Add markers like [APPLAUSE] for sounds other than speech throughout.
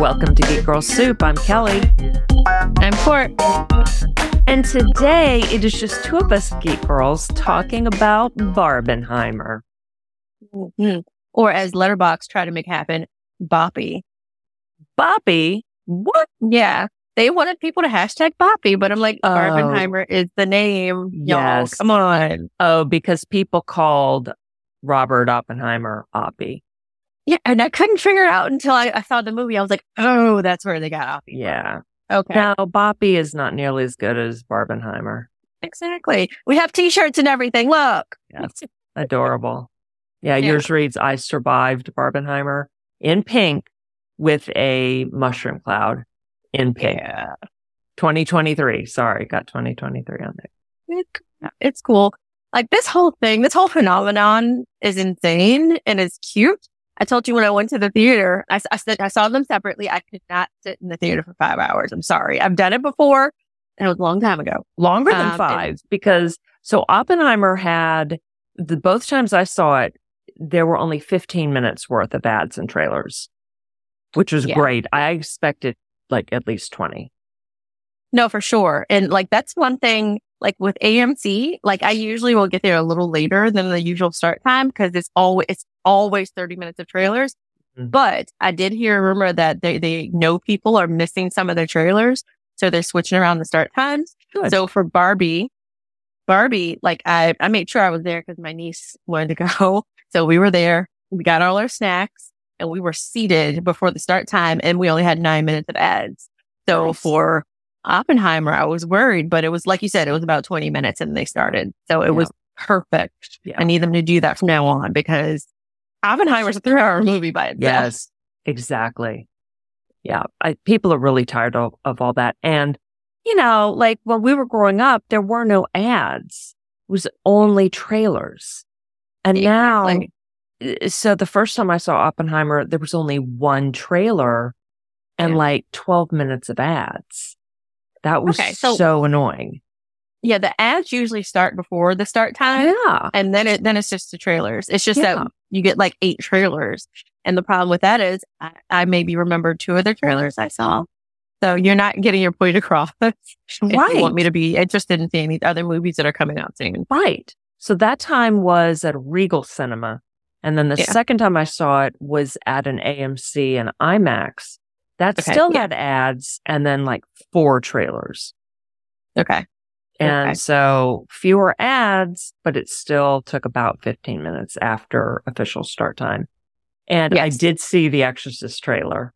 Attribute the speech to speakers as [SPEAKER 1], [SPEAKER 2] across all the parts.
[SPEAKER 1] Welcome to Geek Girl Soup. I'm Kelly.
[SPEAKER 2] I'm Cort.
[SPEAKER 1] And today it is just two of us geek girls talking about Barbenheimer.
[SPEAKER 2] Mm-hmm. Or as Letterboxd try to make happen, Boppy.
[SPEAKER 1] Boppy? What?
[SPEAKER 2] Yeah. They wanted people to hashtag Boppy, but I'm like, oh. Barbenheimer is the name. Yes. Y'all, come on.
[SPEAKER 1] Oh, because people called Robert Oppenheimer Oppie.
[SPEAKER 2] Yeah, and I couldn't figure it out until I, I, saw the movie. I was like, oh, that's where they got off.
[SPEAKER 1] Yeah.
[SPEAKER 2] Okay.
[SPEAKER 1] Now, Boppy is not nearly as good as Barbenheimer.
[SPEAKER 2] Exactly. We have t-shirts and everything. Look.
[SPEAKER 1] Yes. Adorable. Yeah, [LAUGHS] yeah, yours reads, I survived Barbenheimer in pink with a mushroom cloud in pink.
[SPEAKER 2] Yeah.
[SPEAKER 1] 2023. Sorry, got 2023 on there.
[SPEAKER 2] It, it's cool. Like this whole thing, this whole phenomenon is insane and is cute. I told you when I went to the theater, I, I, said, I saw them separately. I could not sit in the theater for five hours. I'm sorry. I've done it before and it was a long time ago.
[SPEAKER 1] Longer than um, five and- because so Oppenheimer had the both times I saw it, there were only 15 minutes worth of ads and trailers, which was yeah. great. I expected like at least 20.
[SPEAKER 2] No, for sure. And like that's one thing like with AMC, like I usually will get there a little later than the usual start time because it's always it's always 30 minutes of trailers. Mm-hmm. But I did hear a rumor that they, they know people are missing some of their trailers. So they're switching around the start times. Good. So for Barbie, Barbie, like I, I made sure I was there because my niece wanted to go. [LAUGHS] So we were there. We got all our snacks and we were seated before the start time and we only had nine minutes of ads. So nice. for Oppenheimer, I was worried, but it was like you said, it was about 20 minutes and they started. So it yeah. was perfect. Yeah. I need them to do that from now on because Oppenheimer's a three hour movie by itself.
[SPEAKER 1] Yes, exactly. Yeah. I, people are really tired of, of all that. And, you know, like when we were growing up, there were no ads. It was only trailers. And exactly. now, so the first time I saw Oppenheimer, there was only one trailer and yeah. like 12 minutes of ads. That was okay, so, so annoying.
[SPEAKER 2] Yeah, the ads usually start before the start time.
[SPEAKER 1] Yeah.
[SPEAKER 2] And then it then it's just the trailers. It's just yeah. that you get like eight trailers. And the problem with that is I, I maybe remember two other trailers I saw. So you're not getting your point across. [LAUGHS] right. you want me to be interested in seeing these other movies that are coming out soon.
[SPEAKER 1] Right. So that time was at Regal Cinema. And then the yeah. second time I saw it was at an AMC and IMAX. That okay. still yeah. had ads and then like four trailers.
[SPEAKER 2] Okay.
[SPEAKER 1] And okay. so fewer ads, but it still took about 15 minutes after official start time. And yes. I did see the Exorcist trailer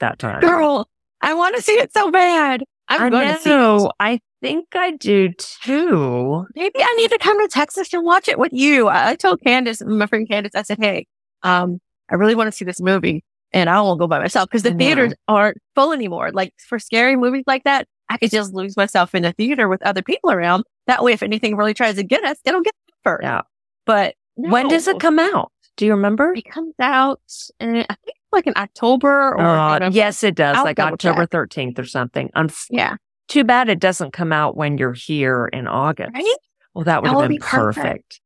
[SPEAKER 1] that time.
[SPEAKER 2] Girl, I want to see it so bad. I'm
[SPEAKER 1] I
[SPEAKER 2] going
[SPEAKER 1] know. to see it. I think I do too.
[SPEAKER 2] Maybe I need to come to Texas to watch it with you. I told Candace, my friend Candace, I said, Hey, um, I really want to see this movie and I won't go by myself because the theaters aren't full anymore. Like for scary movies like that, I could just lose myself in a theater with other people around. That way, if anything really tries to get us, it'll get first.
[SPEAKER 1] Yeah.
[SPEAKER 2] But
[SPEAKER 1] no. when does it come out? Do you remember?
[SPEAKER 2] It comes out, in, I think like in October. Or
[SPEAKER 1] uh, yes, it does, I'll like October thirteenth or something. Um,
[SPEAKER 2] yeah.
[SPEAKER 1] Too bad it doesn't come out when you're here in August.
[SPEAKER 2] Right?
[SPEAKER 1] Well, that would that have been be perfect.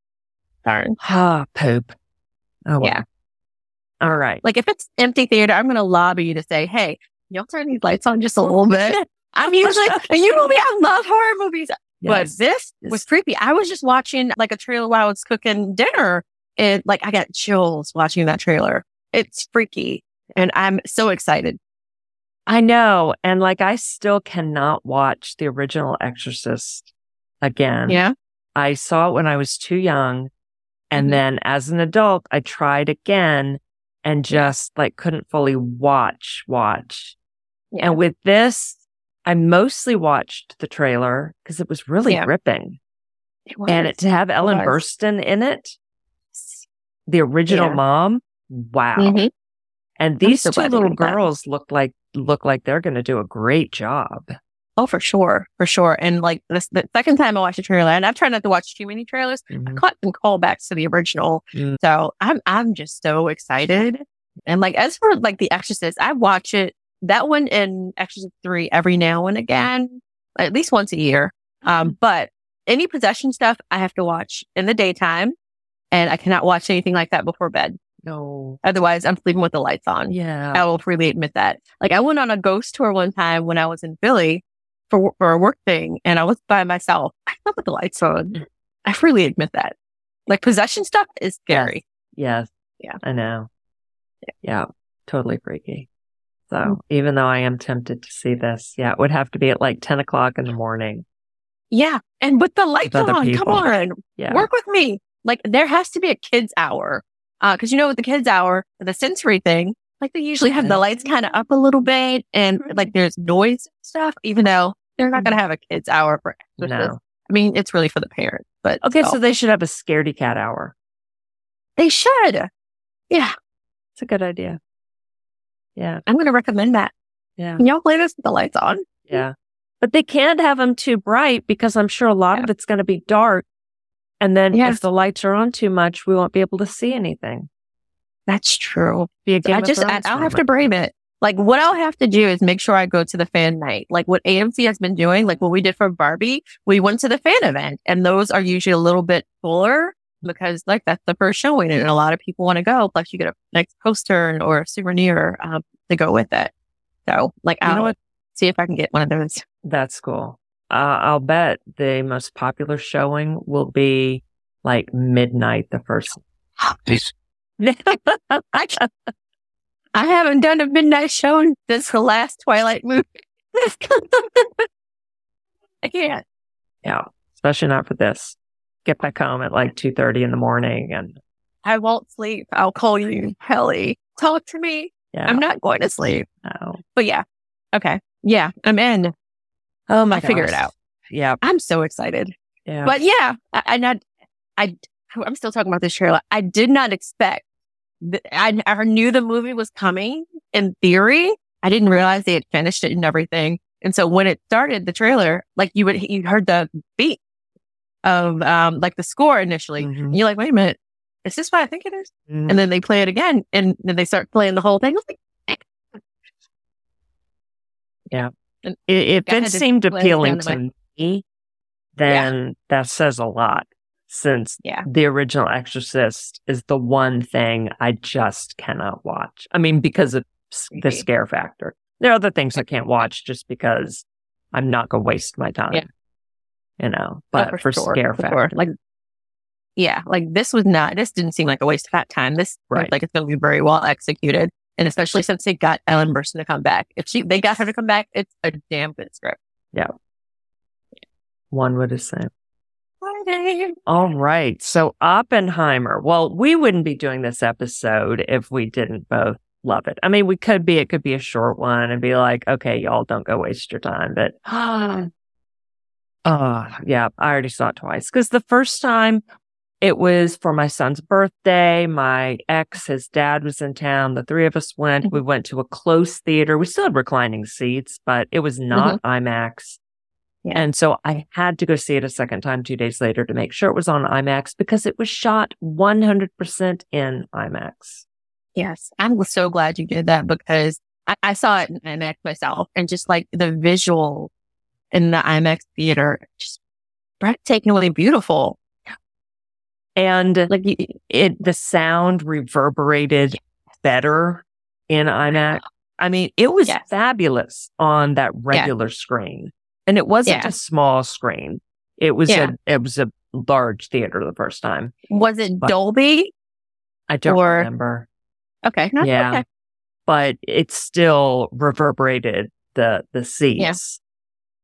[SPEAKER 2] Darn.
[SPEAKER 1] Ah, poop. Oh, well.
[SPEAKER 2] yeah.
[SPEAKER 1] All right.
[SPEAKER 2] Like if it's empty theater, I'm going to lobby you to say, Hey, you'll turn these lights on just a little bit. [LAUGHS] I'm usually, [LAUGHS] you know me, I love horror movies, yes. but this was creepy. I was just watching like a trailer while I was cooking dinner and like I got chills watching that trailer. It's freaky and I'm so excited.
[SPEAKER 1] I know. And like, I still cannot watch the original Exorcist again.
[SPEAKER 2] Yeah.
[SPEAKER 1] I saw it when I was too young. And mm-hmm. then as an adult, I tried again and just like couldn't fully watch, watch. Yeah. And with this, I mostly watched the trailer because it was really yeah. gripping. It was. And it, to have Ellen Burstyn in it, the original yeah. mom, wow. Mm-hmm. And these so two little girls that. look like look like they're going to do a great job.
[SPEAKER 2] Oh, for sure, for sure. And like this, the second time I watched the trailer, and I've tried not to watch too many trailers, mm-hmm. I caught some callbacks to the original. Mm. So I'm I'm just so excited. And like as for like The Exorcist, I watch it that one and Exorcist 3 every now and again, at least once a year. Um, mm-hmm. but any possession stuff I have to watch in the daytime and I cannot watch anything like that before bed.
[SPEAKER 1] No.
[SPEAKER 2] Otherwise, I'm sleeping with the lights on.
[SPEAKER 1] Yeah.
[SPEAKER 2] I will freely admit that. Like I went on a ghost tour one time when I was in Philly for for a work thing, and I was by myself. I slept with the lights on. I freely admit that. Like possession stuff is scary.
[SPEAKER 1] Yes.
[SPEAKER 2] Yeah.
[SPEAKER 1] I know.
[SPEAKER 2] Yeah.
[SPEAKER 1] Yeah. Totally freaky. So
[SPEAKER 2] Mm.
[SPEAKER 1] even though I am tempted to see this, yeah, it would have to be at like 10 o'clock in the morning.
[SPEAKER 2] Yeah, and with the lights
[SPEAKER 1] other
[SPEAKER 2] on, come on,
[SPEAKER 1] Yeah.
[SPEAKER 2] work with me. Like there has to be a kids hour, Uh, because you know with the kids hour, the sensory thing, like they usually have the lights kind of up a little bit, and like there's noise and stuff. Even though they're not going to mm-hmm. have a kids hour for Exorcist.
[SPEAKER 1] No.
[SPEAKER 2] I mean it's really for the parents, but
[SPEAKER 1] Okay.
[SPEAKER 2] still.
[SPEAKER 1] So oh. they should have a scaredy cat hour.
[SPEAKER 2] they should. Yeah,
[SPEAKER 1] It's a good idea. Yeah.
[SPEAKER 2] I'm going to recommend that.
[SPEAKER 1] Yeah.
[SPEAKER 2] Can y'all play this with the lights on?
[SPEAKER 1] Yeah. But they can't have them too bright because I'm sure a lot of it's going to be dark. And then
[SPEAKER 2] Yeah.
[SPEAKER 1] if the lights are on too much, we won't be able to see anything.
[SPEAKER 2] That's true.
[SPEAKER 1] Be a Game
[SPEAKER 2] I just, I,
[SPEAKER 1] Thrones
[SPEAKER 2] I'll have to brave it. Like what I'll have to do is make sure I go to the fan night. Like what AMC has been doing, like what we did for Barbie, we went to the fan event and those are usually a little bit fuller because like that's the first showing and a lot of people want to go. Plus you get a nice poster or a souvenir, um, to go with it. So like,
[SPEAKER 1] You know
[SPEAKER 2] I'll
[SPEAKER 1] what?
[SPEAKER 2] see if I can get one of those.
[SPEAKER 1] That's cool. Uh, I'll bet the most popular showing will be like midnight the first.
[SPEAKER 2] I, [LAUGHS] I haven't done a midnight show since the last Twilight movie. [LAUGHS] I can't.
[SPEAKER 1] Yeah. Especially not for this. Get back home at like 2.30 in the morning and
[SPEAKER 2] I won't sleep. I'll call you, Kelly. Talk to me.
[SPEAKER 1] yeah.
[SPEAKER 2] I'm not going to sleep.
[SPEAKER 1] no.
[SPEAKER 2] But yeah. Okay. Yeah. I'm in.
[SPEAKER 1] Oh my
[SPEAKER 2] I'll figure it out.
[SPEAKER 1] Yeah.
[SPEAKER 2] I'm so excited.
[SPEAKER 1] Yeah.
[SPEAKER 2] But yeah, I, I not, I, I'm still talking about this trailer. I did not expect I, I knew the movie was coming in theory. I didn't realize they had finished it and everything. And so when it started the trailer, like you would, you heard the beat of, um, like the score initially.
[SPEAKER 1] Mhm.
[SPEAKER 2] And you're like, wait a minute. Is this what I think it is?
[SPEAKER 1] Mhm.
[SPEAKER 2] And then they play it again and then they start playing the whole thing. [LAUGHS] Like,
[SPEAKER 1] I- if it
[SPEAKER 2] had to
[SPEAKER 1] seemed appealing
[SPEAKER 2] to
[SPEAKER 1] to me, then that says a lot since
[SPEAKER 2] Yeah.
[SPEAKER 1] the original Exorcist is the one thing I just cannot watch. I mean, because of the scare factor. There are other things I can't watch just because I'm not going to waste my time.
[SPEAKER 2] Yeah.
[SPEAKER 1] You know,
[SPEAKER 2] Oh,
[SPEAKER 1] but for,
[SPEAKER 2] sure,
[SPEAKER 1] scare
[SPEAKER 2] for
[SPEAKER 1] factor.
[SPEAKER 2] sure. Like, yeah, like this was not, this didn't seem like a waste of that time. This
[SPEAKER 1] Right.
[SPEAKER 2] like it's going to be very well executed. And especially since they got Ellen Burstyn to come back. If she, they got her to come back, it's a damn good script. Yeah.
[SPEAKER 1] One would assume. All right. So Oppenheimer. Well, we wouldn't be doing this episode if we didn't both love it. I mean, we could be, it could be a short one and be like, okay, y'all don't go waste your time. But, oh, [GASPS] yeah, I already saw it twice because the first time it was for my son's birthday. My ex, his dad was in town. The three of us went. Mm-hmm. We went to a close theater. We still had reclining seats, but it was not mm-hmm. IMAX.
[SPEAKER 2] Yeah.
[SPEAKER 1] And so I had to go see it a second time two days later to make sure it was on IMAX because it was shot 100% in IMAX.
[SPEAKER 2] Yes. I'm so glad you did that because I, I saw it in IMAX myself and just like the visual in the IMAX theater, just breathtakingly beautiful.
[SPEAKER 1] And
[SPEAKER 2] Like
[SPEAKER 1] it, the sound reverberated better in IMAX. I mean, it was
[SPEAKER 2] Yes.
[SPEAKER 1] fabulous on that regular screen. And it wasn't
[SPEAKER 2] Yeah.
[SPEAKER 1] a small screen. It was
[SPEAKER 2] Yeah.
[SPEAKER 1] a, it was a large theater the first time.
[SPEAKER 2] was it
[SPEAKER 1] But-
[SPEAKER 2] Dolby?
[SPEAKER 1] I don't
[SPEAKER 2] Or-
[SPEAKER 1] remember.
[SPEAKER 2] Okay. No,
[SPEAKER 1] Yeah.
[SPEAKER 2] Okay.
[SPEAKER 1] but it still reverberated the the seats.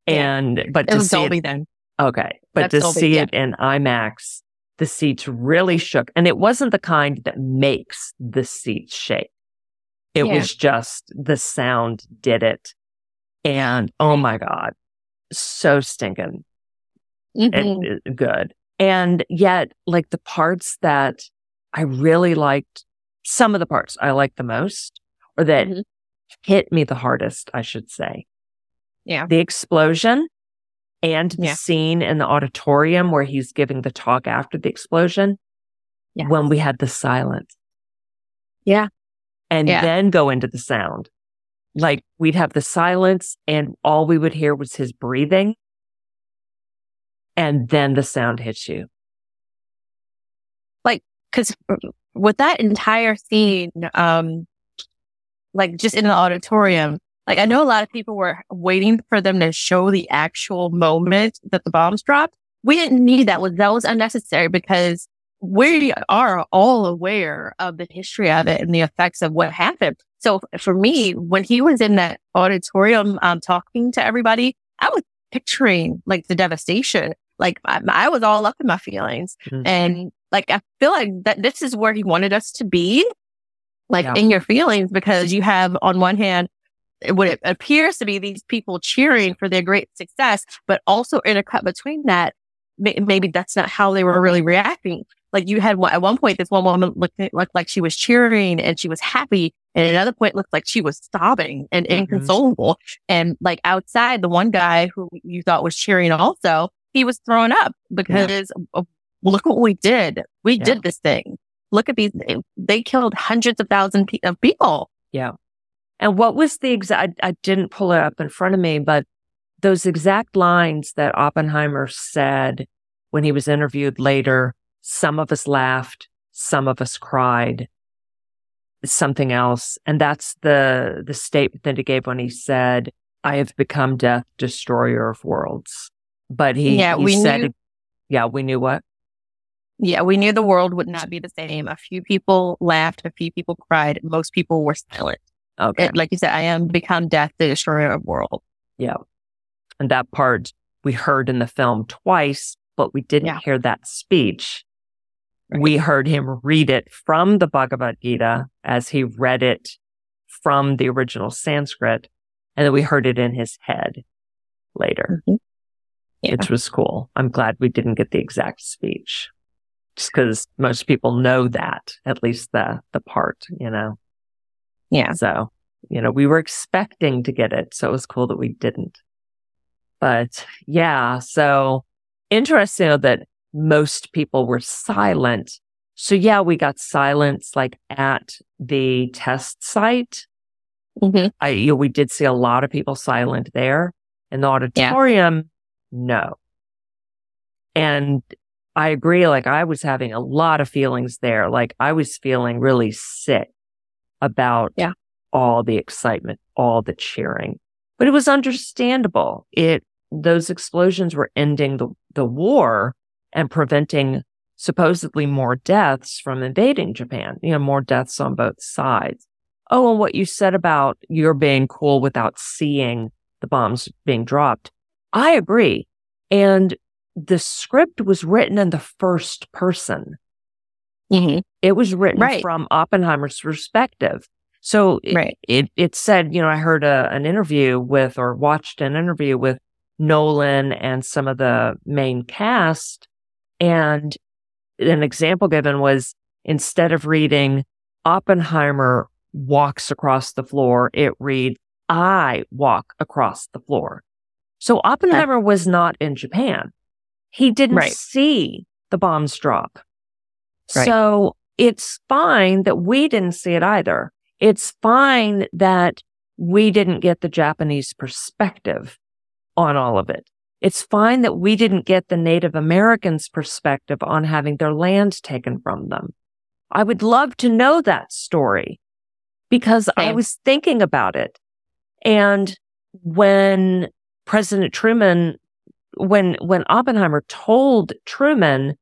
[SPEAKER 2] Yeah.
[SPEAKER 1] And but
[SPEAKER 2] It
[SPEAKER 1] to
[SPEAKER 2] was
[SPEAKER 1] see
[SPEAKER 2] Dolby
[SPEAKER 1] it,
[SPEAKER 2] then.
[SPEAKER 1] okay, but
[SPEAKER 2] That's
[SPEAKER 1] to
[SPEAKER 2] Dolby,
[SPEAKER 1] see it in IMAX, the seats really shook, and it wasn't the kind that makes the seats shake. It was just the sound did it, and oh my god, so stinking
[SPEAKER 2] Mhm.
[SPEAKER 1] it- it- good. And yet, like the parts that I really liked, some of the parts I liked the most, or that
[SPEAKER 2] Mhm.
[SPEAKER 1] hit me the hardest, I should say.
[SPEAKER 2] Yeah.
[SPEAKER 1] The explosion and the
[SPEAKER 2] Yeah.
[SPEAKER 1] scene in the auditorium where he's giving the talk after the explosion.
[SPEAKER 2] Yeah.
[SPEAKER 1] When we had the silence.
[SPEAKER 2] Yeah.
[SPEAKER 1] And
[SPEAKER 2] Yeah.
[SPEAKER 1] then go into the sound. Like we'd have the silence and all we would hear was his breathing. And then the sound hits you.
[SPEAKER 2] Like, cause with that entire scene, um, like just in the auditorium, like I know a lot of people were waiting for them to show the actual moment that the bombs dropped. We didn't need that. Was that was unnecessary because we are all aware of the history of it and the effects of what happened. So for me, when he was in that auditorium um, talking to everybody, I was picturing like the devastation. Like I, I was all up in my feelings, mm-hmm. and like I feel like that this is where he wanted us to be, like yeah. in your feelings, because you have on one hand what it appears to be these people cheering for their great success, but also in a cut between that, maybe that's not how they were really reacting. Like you had at one point, this one woman looked, looked like she was cheering and she was happy. And another point looked like she was sobbing and mm-hmm. inconsolable. And like outside, the one guy who you thought was cheering also, he was thrown up because yeah. look what we did. We yeah. did this thing. Look at these. They killed hundreds of thousands of people.
[SPEAKER 1] Yeah. And what was the exact, I, I didn't pull it up in front of me, but those exact lines that Oppenheimer said when he was interviewed later, some of us laughed, some of us cried, something else. And that's the, the statement that he gave when he said, I have become death, destroyer of worlds. But he, yeah, he we said, knew, yeah, we knew what?
[SPEAKER 2] Yeah, we knew the world would not be the same. A few people laughed, a few people cried, most people were silent. Okay. It, like you said, I am become death, the destroyer of world.
[SPEAKER 1] Yeah. And that part we heard in the film twice, but we didn't yeah. hear that speech. Right. We heard him read it from the Bhagavad Gita as he read it from the original Sanskrit. And then we heard it in his head later, mm-hmm. yeah. which was cool. I'm glad we didn't get the exact speech just because most people know that, at least the, the part, you know?
[SPEAKER 2] Yeah.
[SPEAKER 1] So, you know, we were expecting to get it. So it was cool that we didn't. But yeah, so interesting that most people were silent. So yeah, we got silence like at the test site. Mm-hmm. I, you know, we did see a lot of people silent there in the auditorium. Yeah. No. And I agree. Like I was having a lot of feelings there. Like I was feeling really sick about
[SPEAKER 2] yeah.
[SPEAKER 1] all the excitement, all the cheering. But it was understandable. It those explosions were ending the, the war and preventing supposedly more deaths from invading Japan, you know, more deaths on both sides. Oh, and what you said about you're being cool without seeing the bombs being dropped. I agree. And the script was written in the first person.
[SPEAKER 2] Mm-hmm.
[SPEAKER 1] It was written right. from Oppenheimer's perspective. So it, right. it, it said, you know, I heard a, an interview with or watched an interview with Nolan and some of the main cast. And an example given was instead of reading Oppenheimer walks across the floor, it read I walk across the floor. So Oppenheimer was not in Japan. He didn't right. see the bombs drop. Right. So it's fine that we didn't see it either. It's fine that we didn't get the Japanese perspective on all of it. It's fine that we didn't get the Native Americans perspective on having their land taken from them. I would love to know that story because I was thinking about it. And when President Truman, when, when Oppenheimer told Truman,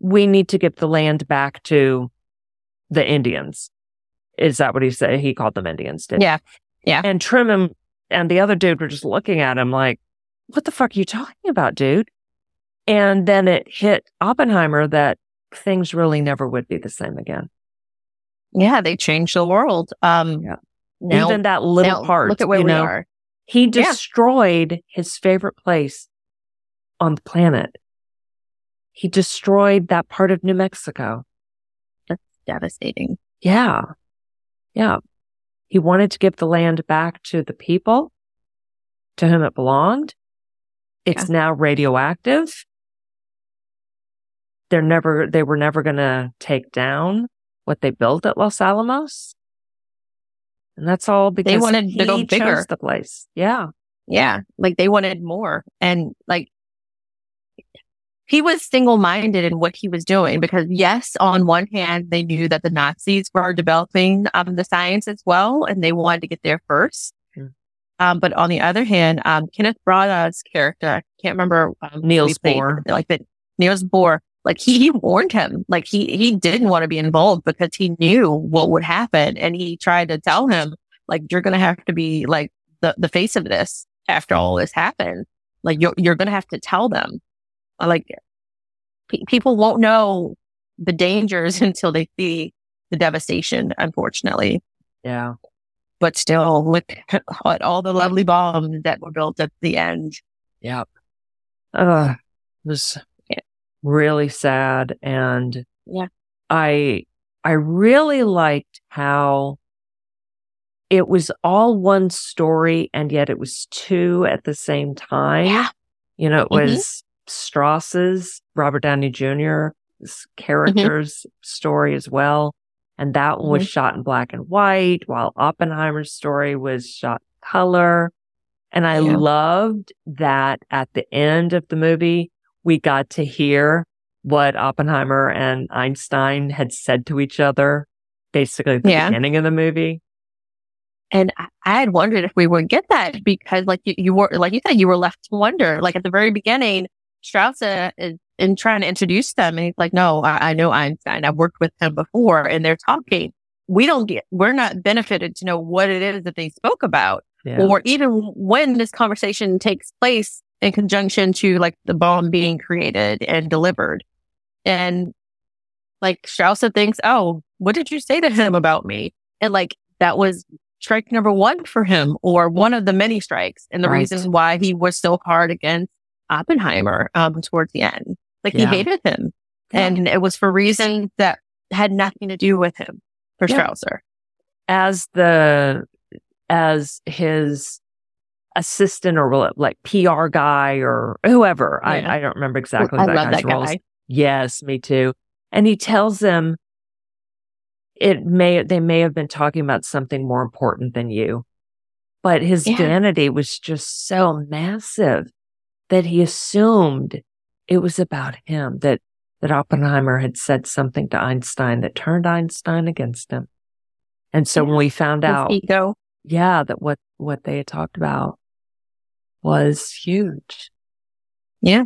[SPEAKER 1] we need to give the land back to the Indians. Is that what he said? He called them Indians, did
[SPEAKER 2] Yeah. Yeah.
[SPEAKER 1] And Truman and the other dude were just looking at him like, what the fuck are you talking about, dude? And then it hit Oppenheimer that things really never would be the same again.
[SPEAKER 2] Yeah, they changed the world. Um, yeah.
[SPEAKER 1] Now, Even that little part.
[SPEAKER 2] Look at where we know, are.
[SPEAKER 1] He destroyed yeah. his favorite place on the planet. He destroyed that part of New Mexico.
[SPEAKER 2] That's devastating.
[SPEAKER 1] Yeah. Yeah. He wanted to give the land back to the people to whom it belonged. It's yeah. now radioactive. They're never, they were never going to take down what they built at Los Alamos. And that's all because they wanted to go bigger. the place. Yeah.
[SPEAKER 2] Yeah. Like they wanted more. And like he was single minded in what he was doing because yes, on one hand, they knew that the Nazis were developing um, the science as well, and they wanted to get there first. Um, but on the other hand, um, Kenneth Branagh's character, I can't remember um,
[SPEAKER 1] Niels Bohr.
[SPEAKER 2] like that Niels Bohr, like he, he warned him, like he he didn't want to be involved because he knew what would happen, and he tried to tell him, like you're gonna have to be like the the face of this after all this happened. Like you're you're gonna have to tell them like pe- people won't know the dangers [LAUGHS] until they see the devastation, unfortunately.
[SPEAKER 1] Yeah.
[SPEAKER 2] But still, look [LAUGHS] at all the lovely bombs that were built at the end.
[SPEAKER 1] Yeah. Uh, it was really sad. And
[SPEAKER 2] Yeah.
[SPEAKER 1] I, I really liked how it was all one story and yet it was two at the same time.
[SPEAKER 2] Yeah.
[SPEAKER 1] You know, it
[SPEAKER 2] Mhm.
[SPEAKER 1] was Strauss's Robert Downey Jr. 's character's story as well. And that one was shot in black and white while Oppenheimer's story was shot in color. And I
[SPEAKER 2] Yeah.
[SPEAKER 1] loved that at the end of the movie, we got to hear what Oppenheimer and Einstein had said to each other, basically at the
[SPEAKER 2] Yeah.
[SPEAKER 1] beginning of the movie.
[SPEAKER 2] And I, I had wondered if we would get that because, like you, you were, like you said, you were left to wonder. Like at the very beginning, Strauss uh, is in trying to introduce them, and he's like, "No, I, I know Einstein. I've worked with him before." And they're talking. We don't get. We're not benefited to know what it is that they spoke about,
[SPEAKER 1] Yeah.
[SPEAKER 2] or even when this conversation takes place in conjunction to like the bomb being created and delivered. And like Strauss thinks, "Oh, what did you say to him about me?" And like that was strike number one for him or one of the many strikes and the
[SPEAKER 1] Right.
[SPEAKER 2] reason why he was so hard against Oppenheimer um, towards the end. Like
[SPEAKER 1] Yeah.
[SPEAKER 2] he hated him
[SPEAKER 1] Yeah.
[SPEAKER 2] and it was for reasons that had nothing to do with him for
[SPEAKER 1] Yeah.
[SPEAKER 2] Strausser.
[SPEAKER 1] as the as his assistant or like PR guy or whoever.
[SPEAKER 2] Yeah.
[SPEAKER 1] I, I don't remember exactly
[SPEAKER 2] I
[SPEAKER 1] that
[SPEAKER 2] love that
[SPEAKER 1] roles.
[SPEAKER 2] guy.
[SPEAKER 1] Yes, me too. And he tells them it may they may have been talking about something more important than you. But his vanity was just so massive that he assumed it was about him, that that Oppenheimer had said something to Einstein that turned Einstein against him. And so
[SPEAKER 2] Yeah.
[SPEAKER 1] when we found
[SPEAKER 2] His
[SPEAKER 1] out
[SPEAKER 2] ego.
[SPEAKER 1] yeah, that what what they had talked about was huge.
[SPEAKER 2] Yeah.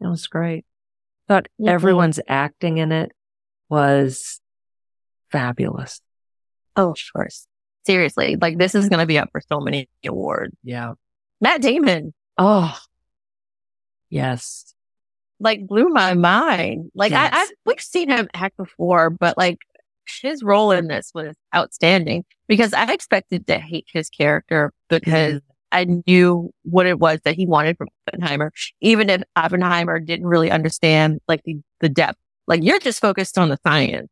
[SPEAKER 1] It was great. Thought
[SPEAKER 2] Mhm.
[SPEAKER 1] everyone's acting in it was fabulous.
[SPEAKER 2] Oh, of course. Seriously, like this is going to be up for so many awards.
[SPEAKER 1] Yeah.
[SPEAKER 2] Matt Damon,
[SPEAKER 1] Oh. Yes.
[SPEAKER 2] Like blew my mind. Like
[SPEAKER 1] Yes.
[SPEAKER 2] I, I've we've seen him act before, but like his role in this was outstanding because I expected to hate his character because mm-hmm. I knew what it was that he wanted from Oppenheimer, even if Oppenheimer didn't really understand like the, the depth. Like you're just focused on the science,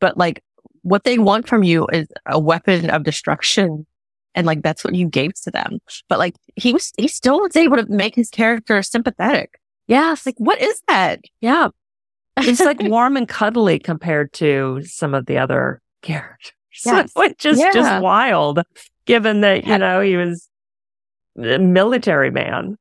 [SPEAKER 2] but like what they want from you is a weapon of destruction. And like that's what you gave to them. But like he was, he still was able to make his character sympathetic.
[SPEAKER 1] Yes.
[SPEAKER 2] Like, what is that?
[SPEAKER 1] Yeah. It's like [LAUGHS] warm and cuddly compared to some of the other characters. [LAUGHS]
[SPEAKER 2] Yes.
[SPEAKER 1] Which is
[SPEAKER 2] Yeah.
[SPEAKER 1] just wild, given that, you know, he was a military man.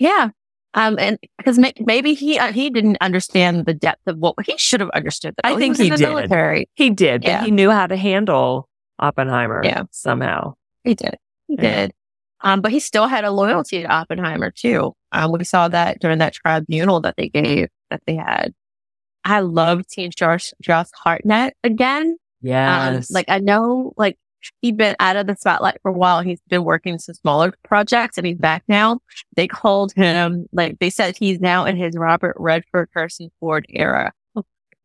[SPEAKER 2] Yeah. Um, and because may- maybe he uh, he didn't understand the depth of what he should have understood. That
[SPEAKER 1] I think he
[SPEAKER 2] the
[SPEAKER 1] did.
[SPEAKER 2] Military.
[SPEAKER 1] He did, but
[SPEAKER 2] Yeah.
[SPEAKER 1] he knew how to handle Oppenheimer
[SPEAKER 2] Yeah.
[SPEAKER 1] somehow.
[SPEAKER 2] He did. He
[SPEAKER 1] Yeah.
[SPEAKER 2] did. Um, but he still had a loyalty to Oppenheimer too. Um, we saw that during that tribunal that they gave that they had. I love seeing Josh Josh Hartnett again. Um,
[SPEAKER 1] Yes.
[SPEAKER 2] like I know, like he'd been out of the spotlight for a while. He's been working some smaller projects, and he's back now. They called him like they said he's now in his Robert Redford, Harrison Ford era,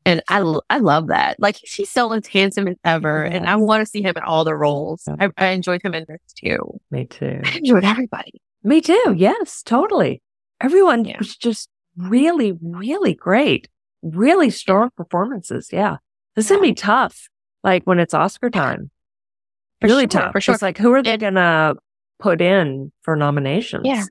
[SPEAKER 2] and I, I love that. Like he's still as handsome as ever, and I want to see him in all the roles. I, I enjoyed him in this too.
[SPEAKER 1] Me too.
[SPEAKER 2] I enjoyed everybody.
[SPEAKER 1] Me too. Yes, totally. Everyone
[SPEAKER 2] Yeah.
[SPEAKER 1] was just really, really great. Really strong performances. Yeah. This to be tough. Like when it's Oscar time.
[SPEAKER 2] For
[SPEAKER 1] really
[SPEAKER 2] sure,
[SPEAKER 1] tough.
[SPEAKER 2] for sure.
[SPEAKER 1] It's like, who are they going to put in for nominations?
[SPEAKER 2] Yeah.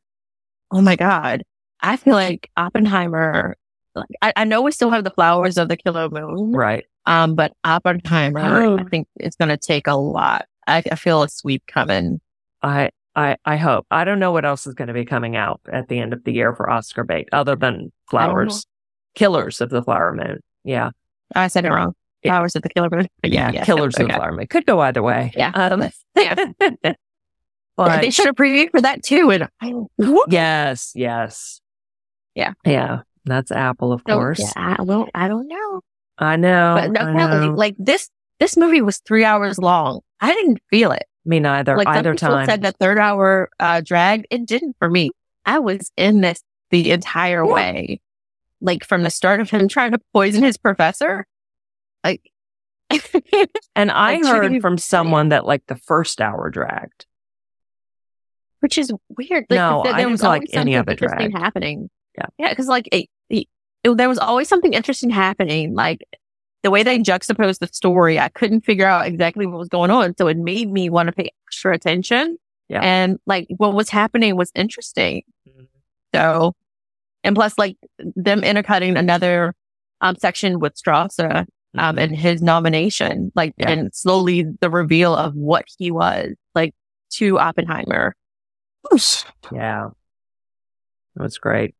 [SPEAKER 2] Oh my god, I feel like Oppenheimer. Like I, I know we still have the flowers of the Killer Moon,
[SPEAKER 1] Right.
[SPEAKER 2] Um, but Oppenheimer,
[SPEAKER 1] Oh.
[SPEAKER 2] I think it's going to take a lot. I, I feel a sweep coming.
[SPEAKER 1] I, I, I hope. I don't know what else is going to be coming out at the end of the year for Oscar bait other than Flowers, Killers of the Flower Moon. Yeah.
[SPEAKER 2] I said it wrong.
[SPEAKER 1] Yeah.
[SPEAKER 2] Flowers of the Killer Moon. [LAUGHS]
[SPEAKER 1] Yeah.
[SPEAKER 2] Yeah,
[SPEAKER 1] Killers of the Flower Moon. Could go either way.
[SPEAKER 2] Yeah.
[SPEAKER 1] Um, [LAUGHS]
[SPEAKER 2] Yeah. [LAUGHS]
[SPEAKER 1] but
[SPEAKER 2] they should have previewed for that too. And I
[SPEAKER 1] yes, yes.
[SPEAKER 2] Yeah.
[SPEAKER 1] Yeah. That's Apple, of
[SPEAKER 2] don't,
[SPEAKER 1] course.
[SPEAKER 2] yeah, I don't, I don't know.
[SPEAKER 1] I know.
[SPEAKER 2] but no,
[SPEAKER 1] I know.
[SPEAKER 2] like this, this movie was three hours long. I didn't feel it.
[SPEAKER 1] Me neither.
[SPEAKER 2] Like
[SPEAKER 1] either time.
[SPEAKER 2] said, the third hour uh, drag. It didn't for me. I was in this the entire
[SPEAKER 1] Yeah.
[SPEAKER 2] way, like from the start of him trying to poison his professor. Like, [LAUGHS]
[SPEAKER 1] and I heard from someone that like the first hour dragged.
[SPEAKER 2] which is weird. Like,
[SPEAKER 1] No,
[SPEAKER 2] there,
[SPEAKER 1] I didn't
[SPEAKER 2] was
[SPEAKER 1] like any of it
[SPEAKER 2] interesting
[SPEAKER 1] dragged.
[SPEAKER 2] happening.
[SPEAKER 1] Yeah.
[SPEAKER 2] yeah, because like it, it- there was always something interesting happening. Like the way they juxtaposed the story, I couldn't figure out exactly what was going on, so it made me want to pay extra attention.
[SPEAKER 1] Yeah.
[SPEAKER 2] and like what was happening was interesting.
[SPEAKER 1] Mm-hmm.
[SPEAKER 2] So, and plus, like them intercutting another um section with Strasser um and his nomination, like
[SPEAKER 1] Yeah.
[SPEAKER 2] and slowly the reveal of what he was like to Oppenheimer.
[SPEAKER 1] Yeah. It was great.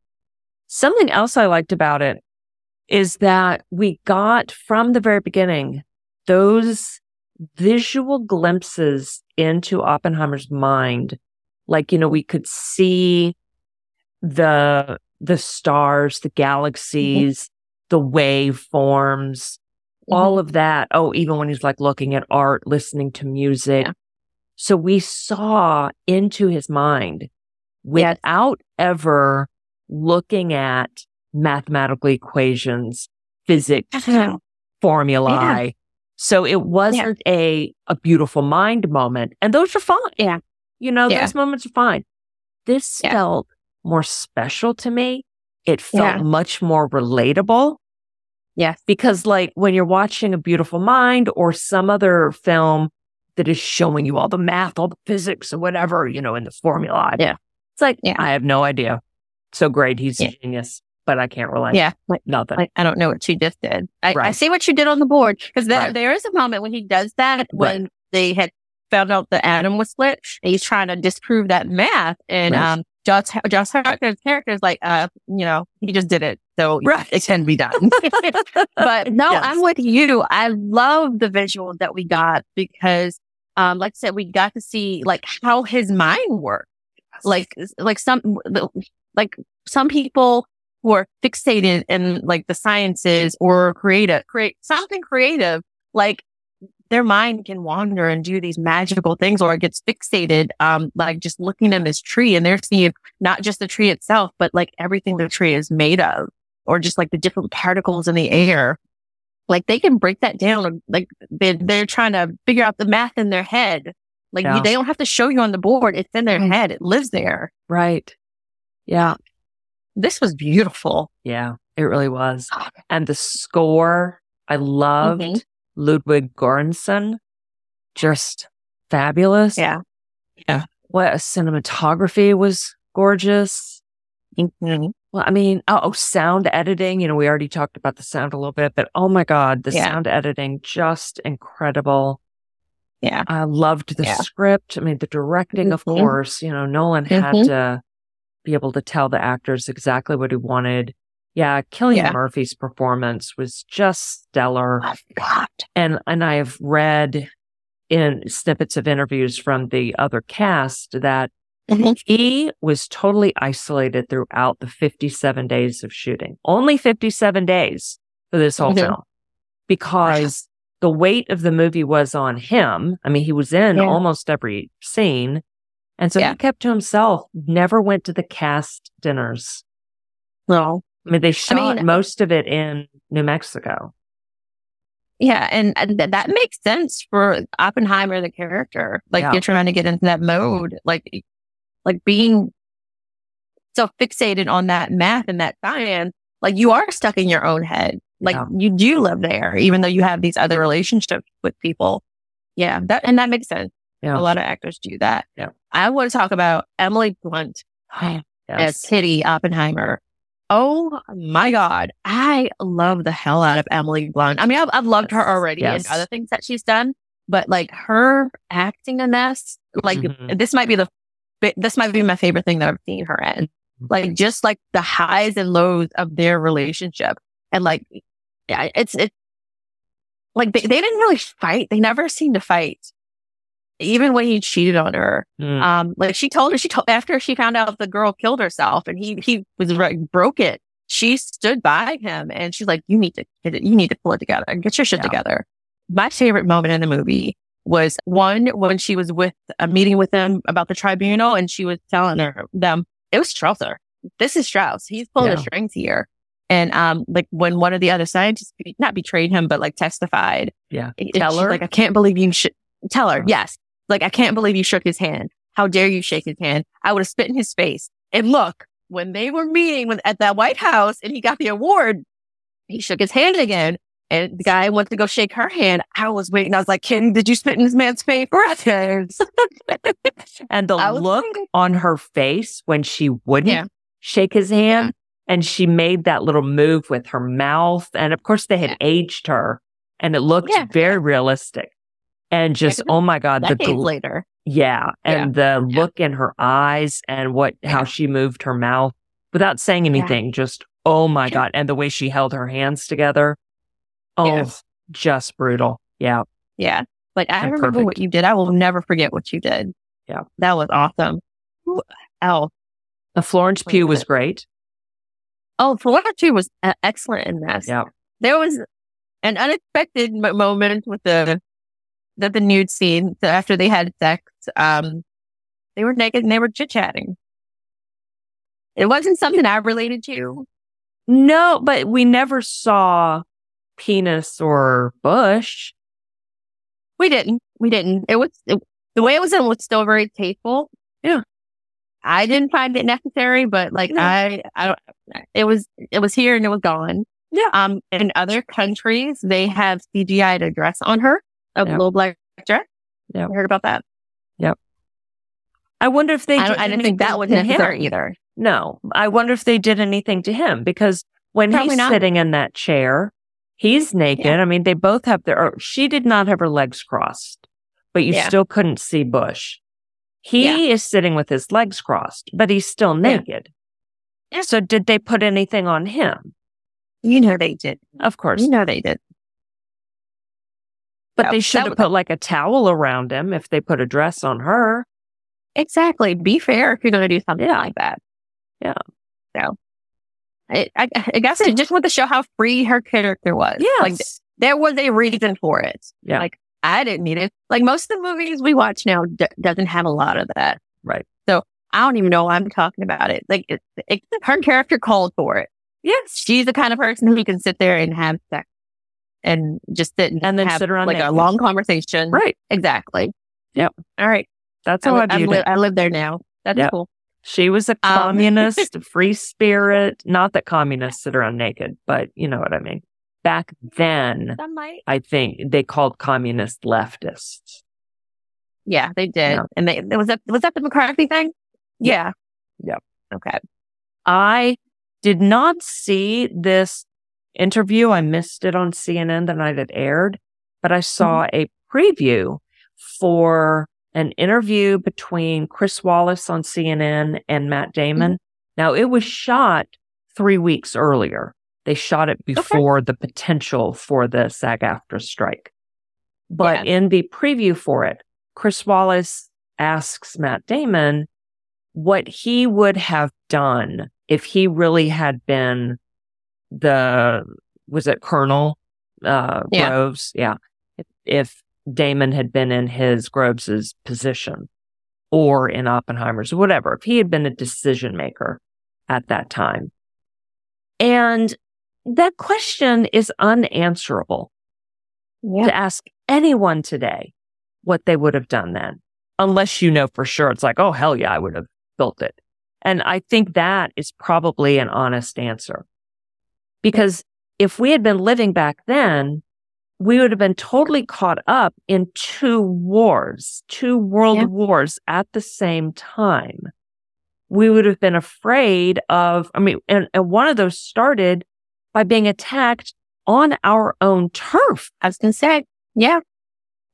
[SPEAKER 1] Something else I liked about it is that we got from the very beginning those visual glimpses into Oppenheimer's mind. Like, you know, we could see the, the stars, the mm-hmm. galaxies, the waveforms, all mm-hmm. of that. Oh, even when he's like looking at art, listening to music.
[SPEAKER 2] Yeah.
[SPEAKER 1] So we saw into his mind
[SPEAKER 2] Yes.
[SPEAKER 1] without ever looking at mathematical equations, physics, uh-huh. formulae. So it wasn't a, a beautiful mind moment. And those are fine.
[SPEAKER 2] Yeah.
[SPEAKER 1] You know,
[SPEAKER 2] Yeah.
[SPEAKER 1] those moments are fine. This
[SPEAKER 2] Yeah.
[SPEAKER 1] felt more special to me. It felt
[SPEAKER 2] Yeah.
[SPEAKER 1] much more relatable
[SPEAKER 2] Yeah.
[SPEAKER 1] because like when you're watching a beautiful mind or some other film that is showing you all the math all the physics or whatever you know in the formula
[SPEAKER 2] Yeah.
[SPEAKER 1] it's like
[SPEAKER 2] Yeah.
[SPEAKER 1] i have no idea so great he's
[SPEAKER 2] Yeah.
[SPEAKER 1] a genius but i can't relate
[SPEAKER 2] Yeah. Like,
[SPEAKER 1] nothing
[SPEAKER 2] like, I don't know what she just did. I, I see what you did on the board because there,
[SPEAKER 1] Right.
[SPEAKER 2] there is a moment when he does that when they had found out the atom was split and he's trying to disprove that math and
[SPEAKER 1] Right.
[SPEAKER 2] um Josh Josh Hartnett's character is like uh you know he just did it so
[SPEAKER 1] Right.
[SPEAKER 2] it can be done. [LAUGHS] but no,
[SPEAKER 1] Yes.
[SPEAKER 2] I'm with you. I love the visual that we got because um like I said we got to see like how his mind worked like like some like some people who are fixated in like the sciences or creative create something creative like their mind can wander and do these magical things or it gets fixated um like just looking at this tree and they're seeing not just the tree itself but like everything the tree is made of or just like the different particles in the air. Like they can break that down like they they're trying to figure out the math in their head. Like
[SPEAKER 1] Yeah.
[SPEAKER 2] you, they don't have to show you on the board. It's in their head. It lives there.
[SPEAKER 1] Right. Yeah
[SPEAKER 2] this was beautiful
[SPEAKER 1] yeah it really was and the score i loved
[SPEAKER 2] Mhm.
[SPEAKER 1] ludwig göransson just fabulous
[SPEAKER 2] yeah yeah.
[SPEAKER 1] what a cinematography was gorgeous
[SPEAKER 2] Mhm.
[SPEAKER 1] Well, I mean, oh, oh, sound editing. You know, we already talked about the sound a little bit, but oh my God, the
[SPEAKER 2] Yeah.
[SPEAKER 1] sound editing, just incredible.
[SPEAKER 2] yeah
[SPEAKER 1] I loved the
[SPEAKER 2] Yeah.
[SPEAKER 1] script. I mean, the directing, of
[SPEAKER 2] Mhm.
[SPEAKER 1] course, you know, Nolan had
[SPEAKER 2] Mhm.
[SPEAKER 1] to be able to tell the actors exactly what he wanted. Yeah. Cillian
[SPEAKER 2] Yeah.
[SPEAKER 1] Murphy's performance was just stellar.
[SPEAKER 2] oh god
[SPEAKER 1] And, and I have read in snippets of interviews from the other cast that he was totally isolated throughout the 57 days of shooting. Only 57 days for this whole
[SPEAKER 2] Mhm.
[SPEAKER 1] film because the weight of the movie was on him. I mean, he was in
[SPEAKER 2] Yeah.
[SPEAKER 1] almost every scene. And so
[SPEAKER 2] Yeah.
[SPEAKER 1] he kept to himself, never went to the cast dinners.
[SPEAKER 2] no
[SPEAKER 1] I mean, they shot
[SPEAKER 2] mean-
[SPEAKER 1] most of it in New Mexico.
[SPEAKER 2] yeah and, and th- that makes sense for oppenheimer the character like
[SPEAKER 1] Yeah.
[SPEAKER 2] you're trying to get into that mode like like being so fixated on that math and that science like you are stuck in your own head like
[SPEAKER 1] Yeah.
[SPEAKER 2] you do live there even though you have these other relationships with people yeah that and that makes sense
[SPEAKER 1] Yeah.
[SPEAKER 2] a lot of actors do that
[SPEAKER 1] Yeah.
[SPEAKER 2] I want to talk about emily blunt [GASPS] as Kitty Oppenheimer. Oh my God. I love the hell out of Emily Blunt. I mean, I've, I've loved her already
[SPEAKER 1] Yes.
[SPEAKER 2] and other things that she's done, but like her acting in this, like
[SPEAKER 1] Mhm.
[SPEAKER 2] this might be the this might be my favorite thing that I've seen her in.
[SPEAKER 1] Mm-hmm.
[SPEAKER 2] Like just like the highs and lows of their relationship. And like, yeah, it's, it's like they, they didn't really fight. They never seemed to fight. Even when he cheated on her.
[SPEAKER 1] Mm.
[SPEAKER 2] Um, like she told her, she told after she found out the girl killed herself and he, he was like broke it. She stood by him and she's like, you need to get it. You need to pull it together. and Get your shit
[SPEAKER 1] Yeah.
[SPEAKER 2] together. My favorite moment in the movie was one when she was with a meeting with them about the tribunal and she was telling her them it was Strausser. This is Strauss. He's pulling the strings here. And um, like when one of the other scientists be- not betrayed him, but like testified.
[SPEAKER 1] Yeah. Teller?
[SPEAKER 2] like, I can't believe you should tell her.
[SPEAKER 1] Uh.
[SPEAKER 2] Yes. Like, I can't believe you shook his hand. How dare you shake his hand? I would have spit in his face. And look, when they were meeting with, at that White House and he got the award, he shook his hand again. And the guy went to go shake her hand. I was waiting. I was like, Ken, did you spit in this man's face? [LAUGHS]
[SPEAKER 1] And the look on her face when she wouldn't
[SPEAKER 2] Yeah.
[SPEAKER 1] shake his hand and she made that little move with her mouth. And of course, they had
[SPEAKER 2] Yeah.
[SPEAKER 1] aged her and it looked
[SPEAKER 2] Yeah.
[SPEAKER 1] very realistic. And just, [LAUGHS] oh my God, the gl-
[SPEAKER 2] later.
[SPEAKER 1] yeah. And the
[SPEAKER 2] Yeah.
[SPEAKER 1] look in her eyes and what, how she moved her mouth without saying anything, just, oh my
[SPEAKER 2] Yeah.
[SPEAKER 1] God. And the way she held her hands together. Oh, just brutal. Yeah.
[SPEAKER 2] Yeah. Like I
[SPEAKER 1] And
[SPEAKER 2] remember what you did. I will never forget what you did.
[SPEAKER 1] Yeah.
[SPEAKER 2] That was awesome. Who else?
[SPEAKER 1] Uh, Florence Pugh was great.
[SPEAKER 2] Oh, florence Pugh was uh, excellent in this.
[SPEAKER 1] Yeah.
[SPEAKER 2] There was an unexpected moment with the the, the nude scene after they had sex. Um, they were naked and they were chit chatting. It wasn't something I related to.
[SPEAKER 1] No, but we never saw penis or bush.
[SPEAKER 2] We didn't. We didn't. It was it, the way it was done was still very tasteful.
[SPEAKER 1] Yeah.
[SPEAKER 2] I didn't find it necessary, but like
[SPEAKER 1] No.
[SPEAKER 2] I, I don't. It was it was here and it was gone.
[SPEAKER 1] Yeah.
[SPEAKER 2] Um, in other countries, they have CGI'd a dress on her, a
[SPEAKER 1] Yeah.
[SPEAKER 2] little black dress.
[SPEAKER 1] Yeah.
[SPEAKER 2] You heard about that? Yep.
[SPEAKER 1] I wonder if they.
[SPEAKER 2] I,
[SPEAKER 1] did
[SPEAKER 2] don't, I didn't think that
[SPEAKER 1] anything
[SPEAKER 2] was
[SPEAKER 1] to him.
[SPEAKER 2] either.
[SPEAKER 1] No, I wonder if they did anything to him because when
[SPEAKER 2] Probably
[SPEAKER 1] he's
[SPEAKER 2] not.
[SPEAKER 1] sitting in that chair, he's naked.
[SPEAKER 2] Yeah.
[SPEAKER 1] I mean, they both have their. Or she did not have her legs crossed, but you
[SPEAKER 2] Yeah.
[SPEAKER 1] still couldn't see Bush. He is sitting with his legs crossed, but he's still
[SPEAKER 2] Yeah.
[SPEAKER 1] naked.
[SPEAKER 2] Yeah.
[SPEAKER 1] So did they put anything on him?
[SPEAKER 2] You know they did.
[SPEAKER 1] Of course,
[SPEAKER 2] You know they did.
[SPEAKER 1] But they should have put like a towel around him if they put a dress on her.
[SPEAKER 2] Exactly. Be fair if you're going to do something
[SPEAKER 1] Yeah.
[SPEAKER 2] like that.
[SPEAKER 1] Yeah.
[SPEAKER 2] So, I, I, I guess it just wanted to show how free her character was.
[SPEAKER 1] Yeah.
[SPEAKER 2] Like there was a reason for it.
[SPEAKER 1] Yeah.
[SPEAKER 2] Like I didn't need it. Like most of the movies we watch now d- doesn't have a lot of that.
[SPEAKER 1] Right.
[SPEAKER 2] So I don't even know why I'm talking about it. Like it, it, her character called for it.
[SPEAKER 1] yes.
[SPEAKER 2] She's the kind of person who can sit there and have sex and just sit and,
[SPEAKER 1] And then sit around
[SPEAKER 2] like a long conversation.
[SPEAKER 1] Right.
[SPEAKER 2] Exactly.
[SPEAKER 1] Yep.
[SPEAKER 2] All right.
[SPEAKER 1] That's
[SPEAKER 2] I,
[SPEAKER 1] how I,
[SPEAKER 2] I,
[SPEAKER 1] viewed
[SPEAKER 2] li-
[SPEAKER 1] it.
[SPEAKER 2] I live there now. That's
[SPEAKER 1] Yep.
[SPEAKER 2] cool.
[SPEAKER 1] She was a
[SPEAKER 2] Um, [LAUGHS]
[SPEAKER 1] communist, a free spirit. Not that communists sit around naked, but you know what I mean. Back then. I think they called communist leftists.
[SPEAKER 2] Yeah, they did.
[SPEAKER 1] Yeah.
[SPEAKER 2] And they was that was that the McCarthy thing? Yeah.
[SPEAKER 1] Yep.
[SPEAKER 2] Okay.
[SPEAKER 1] I did not see this interview. I missed it on CNN the night it aired, but I saw
[SPEAKER 2] Mm-hmm.
[SPEAKER 1] a preview for an interview between Chris Wallace on CNN and Matt Damon.
[SPEAKER 2] Mm-hmm.
[SPEAKER 1] Now it was shot three weeks earlier. They shot it before the potential for the SAG-AFTRA strike. But in the preview for it, Chris Wallace asks Matt Damon what he would have done if he really had been the was it Colonel uh
[SPEAKER 2] Yeah.
[SPEAKER 1] Groves? Yeah. If, if Damon had been in his Groves's position or in Oppenheimer's, whatever, if he had been a decision maker at that time. And that question is unanswerable
[SPEAKER 2] Yeah.
[SPEAKER 1] to ask anyone today what they would have done then, unless you know for sure. It's like, oh, hell yeah, I would have built it. And I think that is probably an honest answer. Because if we had been living back then, we would have been totally caught up in two wars, two world
[SPEAKER 2] Yeah.
[SPEAKER 1] wars at the same time. We would have been afraid of, I mean, and, and one of those started by being attacked on our own turf.
[SPEAKER 2] I was gonna say, yeah.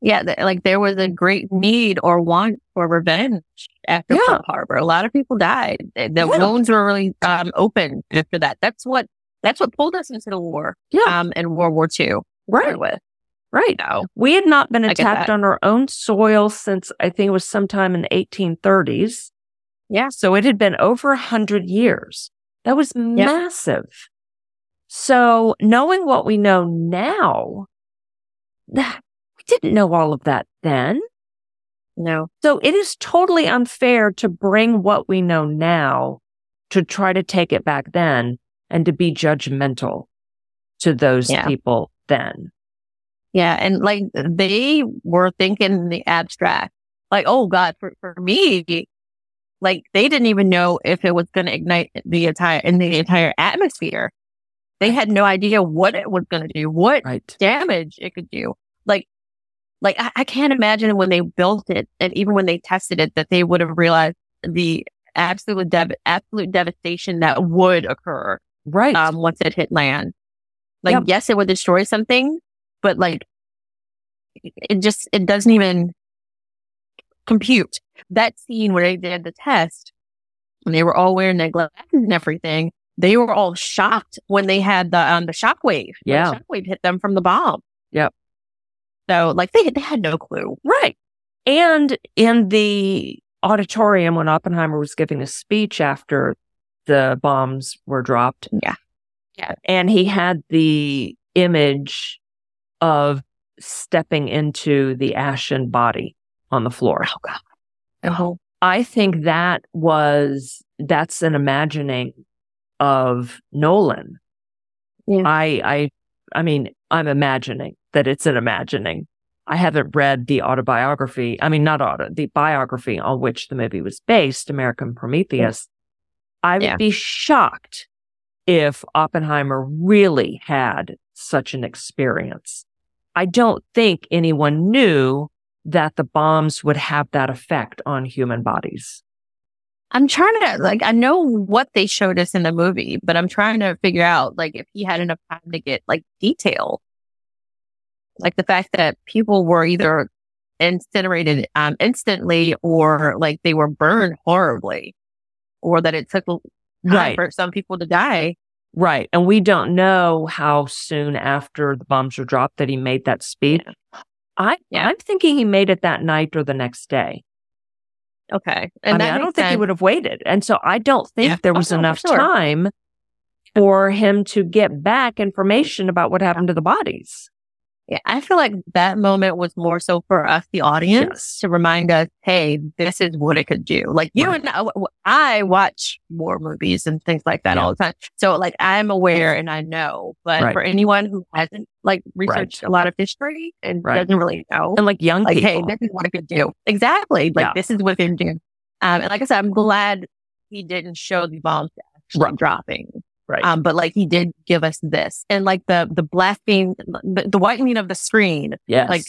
[SPEAKER 2] Yeah, th- like there was a great need or want for revenge after
[SPEAKER 1] Yeah.
[SPEAKER 2] Pearl Harbor. A lot of people died. The the
[SPEAKER 1] Yeah.
[SPEAKER 2] wounds were really um, open after that. That's what that's what pulled us into the war.
[SPEAKER 1] Yeah.
[SPEAKER 2] Um, in World War II.
[SPEAKER 1] Right.
[SPEAKER 2] With
[SPEAKER 1] Right.
[SPEAKER 2] so
[SPEAKER 1] We had not been attacked on our own soil since I think it was sometime in the 1830s.
[SPEAKER 2] Yeah.
[SPEAKER 1] So it had been over a hundred years. That was massive. So knowing what we know now, that we didn't know all of that then.
[SPEAKER 2] no,
[SPEAKER 1] So it is totally unfair to bring what we know now to try to take it back then and to be judgmental to those
[SPEAKER 2] Yeah.
[SPEAKER 1] people then.
[SPEAKER 2] yeah, and like they were thinking in the abstract. Like, oh God, for for me, like they didn't even know if it was going to ignite the entire in the entire atmosphere. They had no idea what it was going to do, what
[SPEAKER 1] Right.
[SPEAKER 2] damage it could do. Like, like I, I can't imagine when they built it and even when they tested it that they would have realized the absolute dev- absolute devastation that would occur
[SPEAKER 1] Right.
[SPEAKER 2] um, once it hit land. Like,
[SPEAKER 1] Yep.
[SPEAKER 2] yes, it would destroy something, but like, it- just it doesn't even compute. That scene where they did the test, and they were all wearing their glasses and everything. They were all shocked when they had the um the shockwave. when the
[SPEAKER 1] Yeah.
[SPEAKER 2] shockwave hit them from the bomb.
[SPEAKER 1] Yep.
[SPEAKER 2] So like they they had no clue.
[SPEAKER 1] Right. And in the auditorium when Oppenheimer was giving a speech after the bombs were dropped.
[SPEAKER 2] Yeah. Yeah.
[SPEAKER 1] And he had the image of stepping into the ashen body on the floor.
[SPEAKER 2] Oh God. Oh.
[SPEAKER 1] I think that was, that's an imagining of Nolan.
[SPEAKER 2] Yeah.
[SPEAKER 1] I, I, I mean, I'm imagining that it's an imagining. I haven't read the autobiography. I mean, not auto, the biography on which the movie was based, American Prometheus. I would
[SPEAKER 2] Yeah.
[SPEAKER 1] be shocked if Oppenheimer really had such an experience. I don't think anyone knew that the bombs would have that effect on human bodies.
[SPEAKER 2] I'm trying to like I know what they showed us in the movie, but I'm trying to figure out like if he had enough time to get like detail. Like the fact that people were either incinerated um instantly or like they were burned horribly. Or that it took time
[SPEAKER 1] Right.
[SPEAKER 2] for some people to die.
[SPEAKER 1] Right. And we don't know how soon after the bombs were dropped that he made that speech. I,
[SPEAKER 2] Yeah.
[SPEAKER 1] I'm thinking he made it that night or the next day.
[SPEAKER 2] Okay.
[SPEAKER 1] I mean, I don't think he would have waited. And so I don't think
[SPEAKER 2] Yeah.
[SPEAKER 1] there was
[SPEAKER 2] Oh,
[SPEAKER 1] enough
[SPEAKER 2] sure.
[SPEAKER 1] time for him to get back information about what happened to the bodies.
[SPEAKER 2] Yeah, I feel like that moment was more so for us, the audience,
[SPEAKER 1] Yes.
[SPEAKER 2] to remind us, hey, this is what it could do. Like you
[SPEAKER 1] Right.
[SPEAKER 2] and I watch war movies and things like that
[SPEAKER 1] Yeah.
[SPEAKER 2] all the time. So like I'm aware and I know, but
[SPEAKER 1] Right.
[SPEAKER 2] for anyone who hasn't like researched a lot of history and
[SPEAKER 1] Right.
[SPEAKER 2] doesn't really know,
[SPEAKER 1] And like young
[SPEAKER 2] like, hey, this is what it could do. Exactly. Like
[SPEAKER 1] Yeah.
[SPEAKER 2] this is what it can do. Um, and like I said, I'm glad he didn't show the bombs actually
[SPEAKER 1] Right.
[SPEAKER 2] dropping.
[SPEAKER 1] Right.
[SPEAKER 2] Um, but like he did give us this and like the, the blasting, the, the whitening of the screen,
[SPEAKER 1] yes.
[SPEAKER 2] like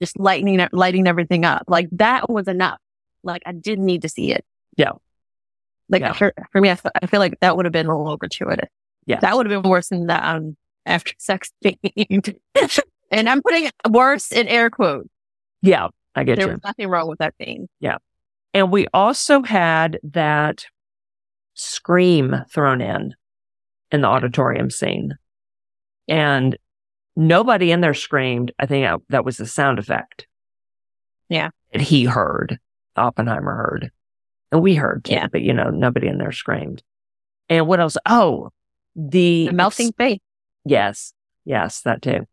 [SPEAKER 2] just lightening, lighting everything up. Like that was enough. Like I didn't need to see it.
[SPEAKER 1] Yeah.
[SPEAKER 2] Like
[SPEAKER 1] Yeah.
[SPEAKER 2] For, for me, I, feel like that would have been a little gratuitous.
[SPEAKER 1] Yeah.
[SPEAKER 2] That would have been worse than the um after sex scene. [LAUGHS] and I'm putting worse in air quotes.
[SPEAKER 1] yeah. I get
[SPEAKER 2] There
[SPEAKER 1] you.
[SPEAKER 2] was nothing wrong with that scene.
[SPEAKER 1] Yeah, and we also had that scream thrown in in the auditorium scene. And nobody in there screamed. I think that- was the sound effect.
[SPEAKER 2] Yeah.
[SPEAKER 1] He heard, Oppenheimer heard. And we heard too,
[SPEAKER 2] Yeah.
[SPEAKER 1] but you know, nobody in there screamed. And what else? Oh, the,
[SPEAKER 2] The melting face.
[SPEAKER 1] Yes. Yes, that too.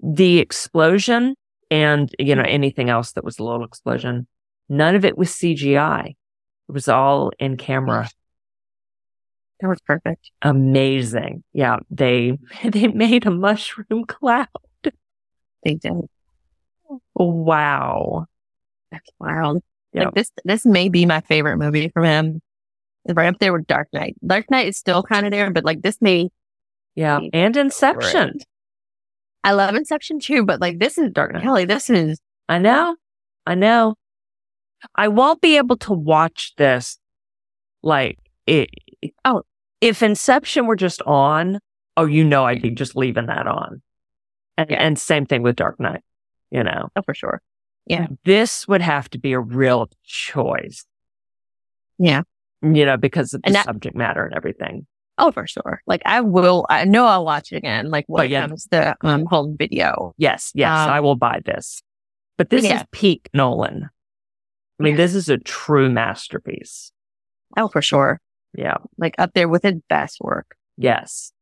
[SPEAKER 1] The explosion and, you know, anything else that was a little explosion, none of it was CGI. It was all in camera.
[SPEAKER 2] That was perfect.
[SPEAKER 1] Amazing. Yeah. They, [LAUGHS] they made a mushroom [LAUGHS] cloud.
[SPEAKER 2] They did.
[SPEAKER 1] Wow.
[SPEAKER 2] That's wild.
[SPEAKER 1] Yeah.
[SPEAKER 2] Like this, this may be my favorite movie from him. Right up there with Dark Knight. Dark Knight is still kind of there, but like this may,
[SPEAKER 1] Yeah.
[SPEAKER 2] Right.
[SPEAKER 1] And Inception.
[SPEAKER 2] I love Inception too, but like this is Dark Knight. Kelly, this is,
[SPEAKER 1] I know. I know. I won't be able to watch this like it.
[SPEAKER 2] Oh.
[SPEAKER 1] If Inception were just on, oh, you know, I'd be just leaving that on. And,
[SPEAKER 2] Yeah.
[SPEAKER 1] and same thing with Dark Knight. you know.
[SPEAKER 2] Oh, for sure. Yeah.
[SPEAKER 1] This would have to be a real choice.
[SPEAKER 2] Yeah.
[SPEAKER 1] You know, because of the
[SPEAKER 2] that-
[SPEAKER 1] subject matter and everything.
[SPEAKER 2] Oh, for sure. Like I will, I know I'll watch it again. Like when
[SPEAKER 1] yeah.
[SPEAKER 2] comes the um, home video.
[SPEAKER 1] Yes, yes,
[SPEAKER 2] Um,
[SPEAKER 1] I will buy this. But this is peak Nolan. I mean,
[SPEAKER 2] Yeah.
[SPEAKER 1] this is a true masterpiece.
[SPEAKER 2] Oh, for sure.
[SPEAKER 1] Yeah.
[SPEAKER 2] Like up there with his best work.
[SPEAKER 1] Yes.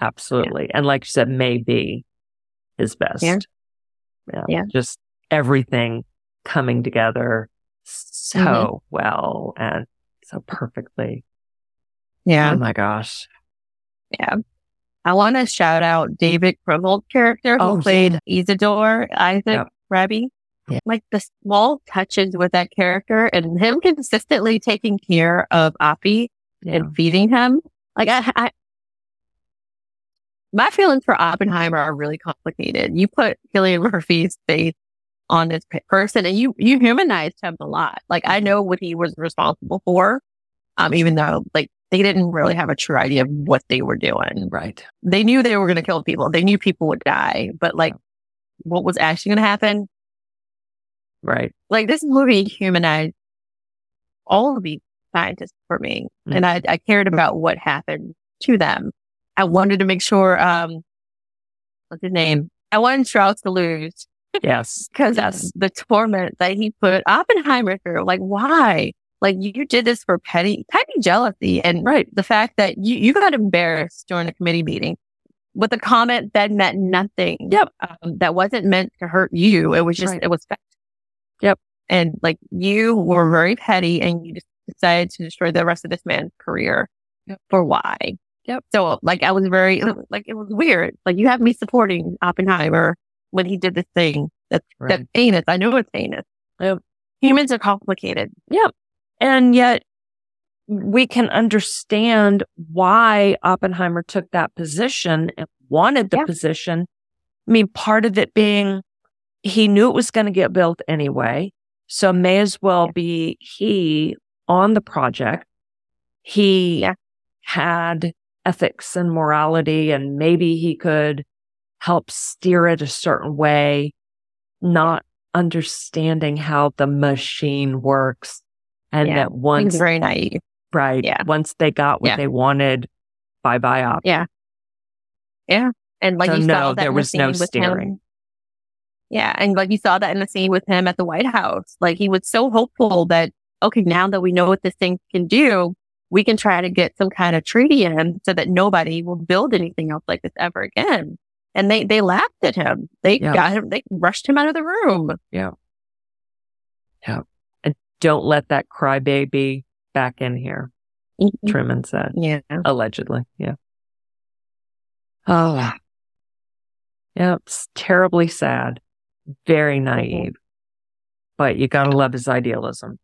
[SPEAKER 1] Absolutely. And like you said, maybe his best.
[SPEAKER 2] Yeah.
[SPEAKER 1] Yeah.
[SPEAKER 2] Yeah.
[SPEAKER 1] Just everything coming together so
[SPEAKER 2] Mm-hmm.
[SPEAKER 1] well and so perfectly.
[SPEAKER 2] Yeah.
[SPEAKER 1] Oh my gosh.
[SPEAKER 2] Yeah. I want to shout out David Krumholtz character who
[SPEAKER 1] Oh,
[SPEAKER 2] played Isidor Isaac
[SPEAKER 1] Yep.
[SPEAKER 2] Rabi.
[SPEAKER 1] Yeah.
[SPEAKER 2] Like the small touches with that character and him consistently taking care of Oppie
[SPEAKER 1] Yeah.
[SPEAKER 2] and feeding him. Like I, I, my feelings for Oppenheimer are really complicated. You put Cillian [LAUGHS] Murphy's face on this person and you, you humanized him a lot. Like I know what he was responsible for. Um, even though like they didn't really have a true idea of what they were doing.
[SPEAKER 1] Right.
[SPEAKER 2] They knew they were going to kill people. They knew people would die, but like what was actually going to happen?
[SPEAKER 1] Right.
[SPEAKER 2] Like this movie humanized all of these scientists for me.
[SPEAKER 1] Mm.
[SPEAKER 2] And I, I cared about what happened to them. I wanted to make sure, um, what's his name? I wanted Strauss to lose
[SPEAKER 1] Yes. [LAUGHS]
[SPEAKER 2] because
[SPEAKER 1] Yes.
[SPEAKER 2] the torment that he put Oppenheimer through. Like, why? Like, you did this for petty, petty jealousy. And
[SPEAKER 1] Right.
[SPEAKER 2] the fact that you, you got embarrassed during a committee meeting with a comment that meant nothing.
[SPEAKER 1] Yep.
[SPEAKER 2] Um, that wasn't meant to hurt you. It was just,
[SPEAKER 1] Right.
[SPEAKER 2] it was fact.
[SPEAKER 1] Yep.
[SPEAKER 2] And like, you were very petty and you just decided to destroy the rest of this man's career.
[SPEAKER 1] Yep.
[SPEAKER 2] For why?
[SPEAKER 1] Yep.
[SPEAKER 2] So like, I was very, [CLEARS THROAT] like, it was weird. Like, you have me supporting Oppenheimer when he did this thing that's,
[SPEAKER 1] Right.
[SPEAKER 2] that's heinous. I know it's heinous.
[SPEAKER 1] Yep.
[SPEAKER 2] Humans are complicated. Yep.
[SPEAKER 1] And yet we can understand why Oppenheimer took that position and wanted the
[SPEAKER 2] Yeah.
[SPEAKER 1] position. I mean, part of it being he knew it was going to get built anyway. So may as well be he on the project. He had ethics and morality and maybe he could help steer it a certain way, not understanding how the machine works. And
[SPEAKER 2] Yeah.
[SPEAKER 1] that
[SPEAKER 2] He's
[SPEAKER 1] once,
[SPEAKER 2] very naive.
[SPEAKER 1] right,
[SPEAKER 2] Yeah.
[SPEAKER 1] once they got what
[SPEAKER 2] Yeah.
[SPEAKER 1] they wanted, bye bye op.
[SPEAKER 2] And like
[SPEAKER 1] So
[SPEAKER 2] you
[SPEAKER 1] no,
[SPEAKER 2] saw that
[SPEAKER 1] there
[SPEAKER 2] the
[SPEAKER 1] was no steering.
[SPEAKER 2] him. Yeah. And like you saw that in the scene with him at the White House. Like he was so hopeful that, okay, now that we know what this thing can do, we can try to get some kind of treaty in so that nobody will build anything else like this ever again. And they, they laughed at him. They
[SPEAKER 1] Yeah.
[SPEAKER 2] got him, they rushed him out of the room. Yeah. Yeah.
[SPEAKER 1] And don't let that crybaby back in here, mm-hmm. Truman said.
[SPEAKER 2] Yeah.
[SPEAKER 1] Allegedly. Yeah. Oh. Yep. It's terribly sad. Very naive. But you gotta love his idealism.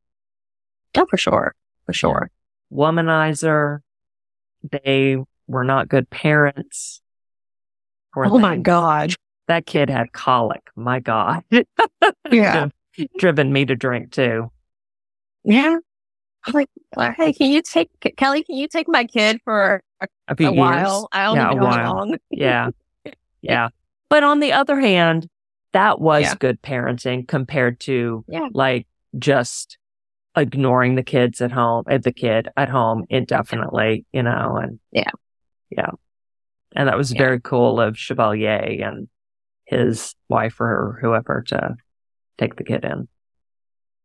[SPEAKER 2] Oh, for sure. For sure.
[SPEAKER 1] Womanizer. They were not good parents. Poor
[SPEAKER 2] Oh my. God.
[SPEAKER 1] That kid had colic. My God. [LAUGHS]
[SPEAKER 2] Yeah.
[SPEAKER 1] Driven me to drink too.
[SPEAKER 2] Yeah. I'm like, hey, can you take, Kelly, can you take my kid for a,
[SPEAKER 1] A
[SPEAKER 2] a while? I don't
[SPEAKER 1] Yeah,
[SPEAKER 2] know how long.
[SPEAKER 1] Yeah. [LAUGHS] Yeah. But on the other hand, that was
[SPEAKER 2] Yeah.
[SPEAKER 1] good parenting compared to
[SPEAKER 2] Yeah.
[SPEAKER 1] like just ignoring the kids at home, at the kid at home indefinitely, you know, and
[SPEAKER 2] Yeah.
[SPEAKER 1] Yeah. And that was
[SPEAKER 2] Yeah.
[SPEAKER 1] very cool of Chevalier and his wife or whoever to take the kid in.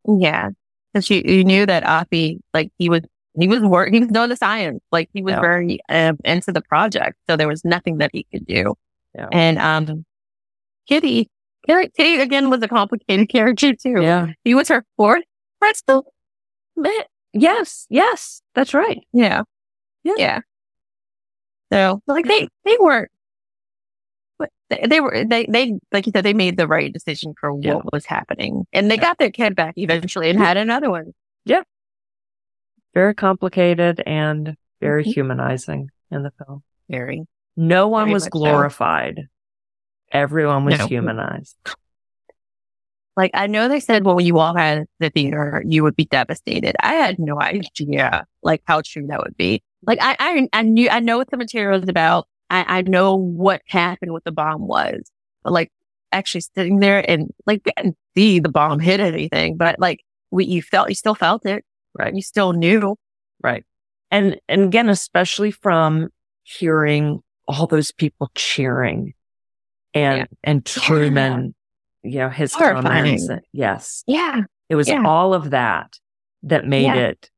[SPEAKER 2] Yeah. Cause you, you knew that Oppie, like he was, he was working, he was doing the science. Like he was
[SPEAKER 1] Yeah.
[SPEAKER 2] very um, into the project. So there was nothing that he could do.
[SPEAKER 1] Yeah.
[SPEAKER 2] And, um, Kitty, Kitty, again was a complicated [LAUGHS] character too.
[SPEAKER 1] Yeah.
[SPEAKER 2] He was her fourth pretzel.
[SPEAKER 1] Man, yes. Yes. That's right.
[SPEAKER 2] Yeah.
[SPEAKER 1] Yeah.
[SPEAKER 2] Yeah. So like they, they weren't, but they, they were, they, they, like you said, they made the right decision for what
[SPEAKER 1] Yeah.
[SPEAKER 2] was happening and they
[SPEAKER 1] Yeah.
[SPEAKER 2] got their kid back eventually and had another one.
[SPEAKER 1] Yeah, very complicated and very
[SPEAKER 2] Mhm.
[SPEAKER 1] humanizing in the film.
[SPEAKER 2] Very.
[SPEAKER 1] No one
[SPEAKER 2] Very
[SPEAKER 1] was
[SPEAKER 2] much so.
[SPEAKER 1] glorified. Everyone was
[SPEAKER 2] No.
[SPEAKER 1] humanized.
[SPEAKER 2] Like I know they said well when you walk out of the theater, you would be devastated. I had no idea like how true that would be. Like I, I, I knew, I know what the material is about. I, I know what happened, what the bomb was, but like actually sitting there and like we didn't see the bomb hit anything, but like we, you felt, you still felt it.
[SPEAKER 1] Right.
[SPEAKER 2] You still knew.
[SPEAKER 1] Right. And, and again, especially from hearing all those people cheering and,
[SPEAKER 2] Yeah.
[SPEAKER 1] and Truman, you know, his
[SPEAKER 2] Horrifying.
[SPEAKER 1] comments. Yes.
[SPEAKER 2] Yeah.
[SPEAKER 1] It was
[SPEAKER 2] Yeah.
[SPEAKER 1] all of that that made
[SPEAKER 2] Yeah.
[SPEAKER 1] it,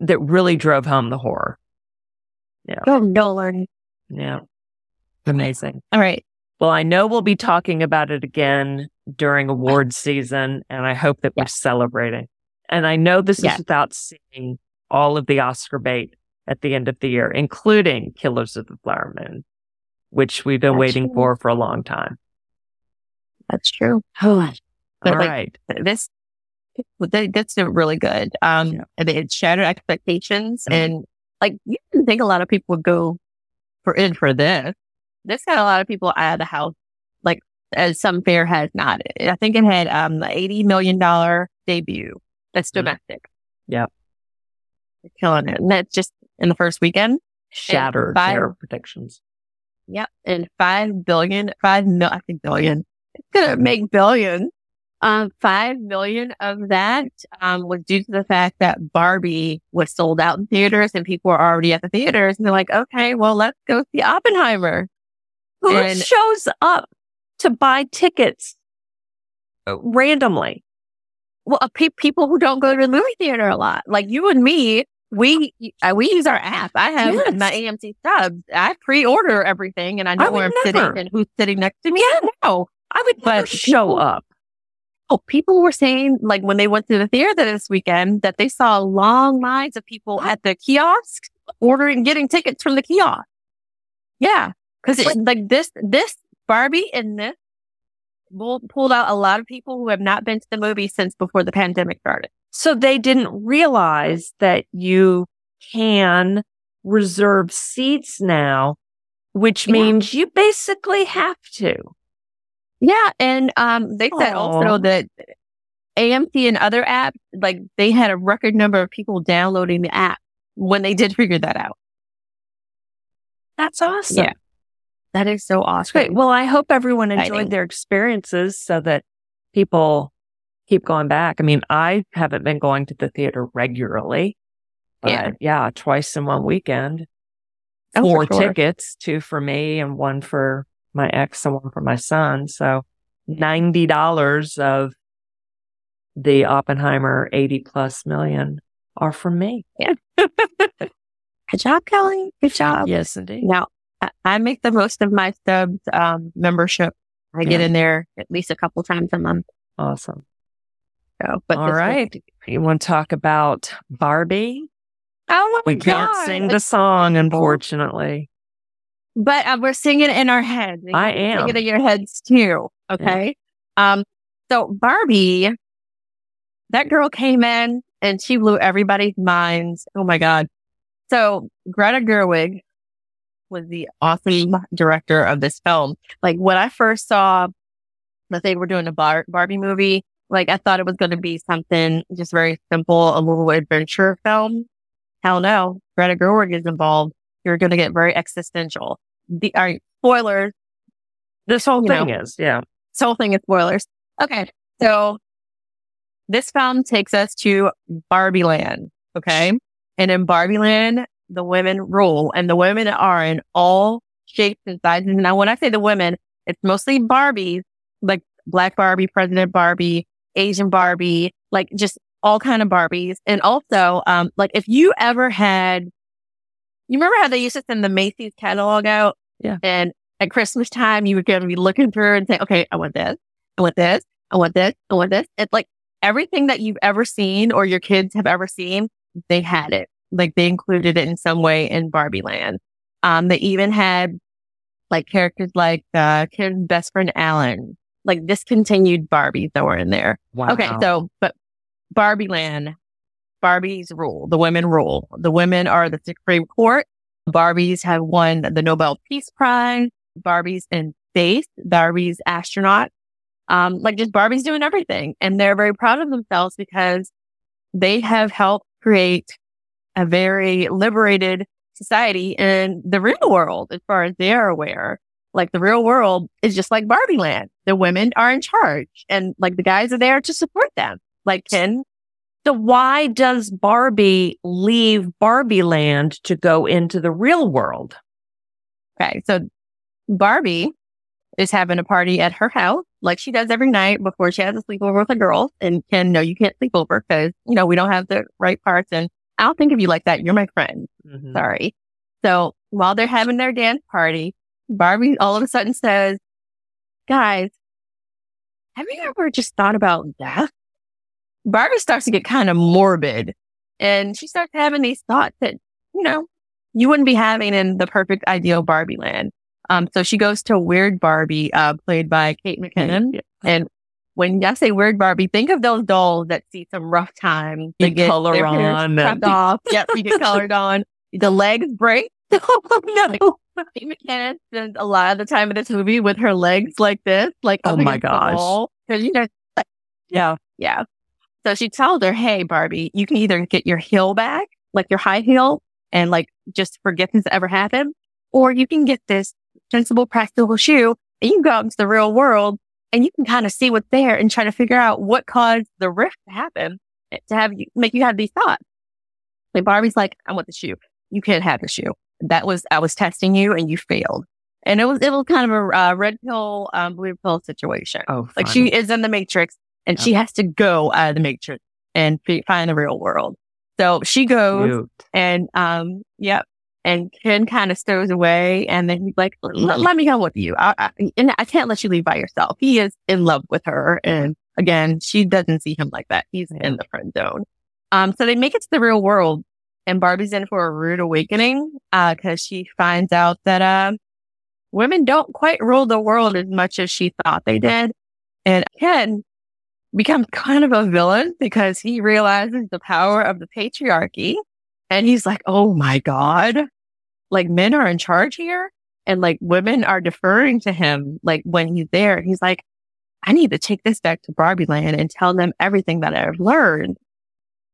[SPEAKER 1] that really drove home the horror. Yeah.
[SPEAKER 2] Oh, Go Nolan.
[SPEAKER 1] Yeah. Amazing.
[SPEAKER 2] All right.
[SPEAKER 1] Well, I know we'll be talking about it again during award season, and I hope that we're celebrating. And I know this
[SPEAKER 2] Yeah.
[SPEAKER 1] is without seeing all of the Oscar bait at the end of the year, including Killers of the Flower Moon, which we've been
[SPEAKER 2] That's
[SPEAKER 1] waiting
[SPEAKER 2] true.
[SPEAKER 1] for for a long time.
[SPEAKER 2] That's true.
[SPEAKER 1] Oh,
[SPEAKER 2] But, like,
[SPEAKER 1] right.
[SPEAKER 2] this that's really good. Um,
[SPEAKER 1] Yeah.
[SPEAKER 2] it shattered expectations,
[SPEAKER 1] Mhm.
[SPEAKER 2] and like you didn't think a lot of people would go for in for this. This got a lot of people out of the house, like as some fair has not. I think it had um the eighty million dollar debut. That's
[SPEAKER 1] Mhm.
[SPEAKER 2] domestic.
[SPEAKER 1] Yep.
[SPEAKER 2] They're killing it, and that's just in the first weekend.
[SPEAKER 1] Shattered their predictions.
[SPEAKER 2] Yep, and five billion, five mil, I think billion. It's gonna make billions. Um, five million of that um was due to the fact that Barbie was sold out in theaters and people were already at the theaters, and they're like, okay, well, let's go see Oppenheimer.
[SPEAKER 1] Who
[SPEAKER 2] And-
[SPEAKER 1] shows up to buy tickets uh, randomly?
[SPEAKER 2] Well, uh, pe- people who don't go to the movie theater a lot, like you and me, we uh, we use our app. I have
[SPEAKER 1] Yes.
[SPEAKER 2] my AMC subs. I pre-order everything, and I know
[SPEAKER 1] I
[SPEAKER 2] where I'm
[SPEAKER 1] never.
[SPEAKER 2] sitting and who's sitting next to me. I know.
[SPEAKER 1] I would
[SPEAKER 2] But
[SPEAKER 1] show up.
[SPEAKER 2] Oh, people were saying like when they went to the theater this weekend that they saw long lines of people at the kiosks ordering, getting tickets from the kiosk. Yeah, because like this, this Barbie and this bull- pulled out a lot of people who have not been to the movie since before the pandemic started.
[SPEAKER 1] So they didn't realize that you can reserve seats now, which
[SPEAKER 2] Yeah.
[SPEAKER 1] means you basically have to.
[SPEAKER 2] Yeah, and um, they said
[SPEAKER 1] Aw.
[SPEAKER 2] also that AMC and other apps, like they had a record number of people downloading the app when they did figure that out.
[SPEAKER 1] That's awesome.
[SPEAKER 2] Yeah. That is so awesome.
[SPEAKER 1] Great. Well, I hope everyone enjoyed their experiences so that people keep going back. I mean, I haven't been going to the theater regularly. But
[SPEAKER 2] Yeah.
[SPEAKER 1] yeah, twice in one weekend.
[SPEAKER 2] Oh,
[SPEAKER 1] Four
[SPEAKER 2] sure.
[SPEAKER 1] tickets, two for me and one for my ex and one for my son. So $90 of the Oppenheimer 80 plus million are from me.
[SPEAKER 2] Good job, Kelly. Good job.
[SPEAKER 1] Yes, indeed.
[SPEAKER 2] Now, I, I make the most of my subs um, membership. I get in there at least a couple times a month.
[SPEAKER 1] Awesome.
[SPEAKER 2] So, but
[SPEAKER 1] All
[SPEAKER 2] this.
[SPEAKER 1] You want to talk about Barbie?
[SPEAKER 2] Oh my
[SPEAKER 1] We can't
[SPEAKER 2] God.
[SPEAKER 1] sing the song, unfortunately.
[SPEAKER 2] But uh, we're singing it in our heads. You
[SPEAKER 1] I am.
[SPEAKER 2] Sing it in your heads too. Okay. Um. So Barbie, that girl came in and she blew everybody's minds. Oh my god. So Greta Gerwig was the awesome director of this film. Like when I first saw that they were doing a Bar- Barbie movie, like I thought it was going to be something just very simple, a little adventure film. Hell no, Greta Gerwig is involved. You're going to get very existential. The all right, spoilers.
[SPEAKER 1] This whole thing
[SPEAKER 2] know.
[SPEAKER 1] is, yeah.
[SPEAKER 2] This whole thing is spoilers. Okay, so this film takes us to Barbie Land. Okay, and in Barbie Land, the women rule, and the women are in all shapes and sizes. Now, when I say the women, it's mostly Barbies, like Black Barbie, President Barbie, Asian Barbie, like just all kind of Barbies. And also, um, like if you ever had, you remember how they used to send the Macy's catalog out?
[SPEAKER 1] Yeah.
[SPEAKER 2] And at Christmas time, you were going to be looking through and say, okay, I want this. I want this. I want this. I want this. It's like everything that you've ever seen or your kids have ever seen, they had it. Like they included it in some way in Barbie Land. Um, they even had like characters like, uh, Ken's best friend Allan, like discontinued Barbies that were in there.
[SPEAKER 1] Wow.
[SPEAKER 2] Okay. So, but Barbie Land, Barbies rule, the women rule. The women are the Supreme Court. Barbies have won the Nobel Peace Prize. Barbies in space, Barbies astronaut. Um, like just Barbies doing everything. And they're very proud of themselves because they have helped create a very liberated society in the real world as far as they're aware. like the real world is just like Barbie land. The women are in charge and like the guys are there to support them. Like Ken.
[SPEAKER 1] So why does Barbie leave Barbie land to go into the real world?
[SPEAKER 2] Okay. So Barbie is having a party at her house, like she does every night before she has a sleepover with the girls. And Ken, no, you can't sleep over because, you know, we don't have the right parts. And I don't think of you like that. You're my friend.
[SPEAKER 1] Mhm.
[SPEAKER 2] Sorry. So while they're having their dance party, Barbie all of a sudden says, guys, have you ever just thought about death? Barbie starts to get kind of morbid and she starts having these thoughts that, you know, you wouldn't be having in the perfect ideal Barbie land. Um, so she goes to Weird Barbie, uh, played by Kate McKinnon.
[SPEAKER 1] Yeah.
[SPEAKER 2] And when I say Weird Barbie, think of those dolls that see some rough time. They get
[SPEAKER 1] color on
[SPEAKER 2] chopped off. [LAUGHS] Yep, you get colored on. The legs break. [LAUGHS] oh no. Kate McKinnon spends a lot of the time in this movie with her legs like this, like
[SPEAKER 1] Oh my gosh.
[SPEAKER 2] wall. 'Cause, you know,
[SPEAKER 1] Yeah.
[SPEAKER 2] yeah. So she tells her, Hey, Barbie, you can either get your heel back, like your high heel, and like just forget this ever happened, or you can get this sensible, practical shoe and you can go out into the real world and you can kind of see what's there and try to figure out what caused the rift to happen to have you make you have these thoughts. Like Barbie's like, I want the shoe. You can't have the shoe. That was, I was testing you and you failed. And it was, it was kind of a uh, red pill, um, blue pill situation.
[SPEAKER 1] Oh,
[SPEAKER 2] Like she is in the matrix and she has to go out of the matrix and fi- find the real world. So she goes
[SPEAKER 1] Cute.
[SPEAKER 2] and, um, yep. And Ken kind of stows away and then he's like, "Let- me come with you. I, I, and I can't let you leave by yourself. He is in love with her. And again, she doesn't see him like that. He's
[SPEAKER 1] Yeah.
[SPEAKER 2] in the friend zone. Um, so they make it to the real world and Barbie's in for a rude awakening, uh, cause she finds out that, um, women don't quite rule the world as much as she thought they did. And Ken becomes kind of a villain because he realizes the power of the patriarchy. And he's like, Oh my God, like men are in charge here and like women are deferring to him. Like when he's there, he's like, I need to take this back to Barbie land and tell them everything that I've learned.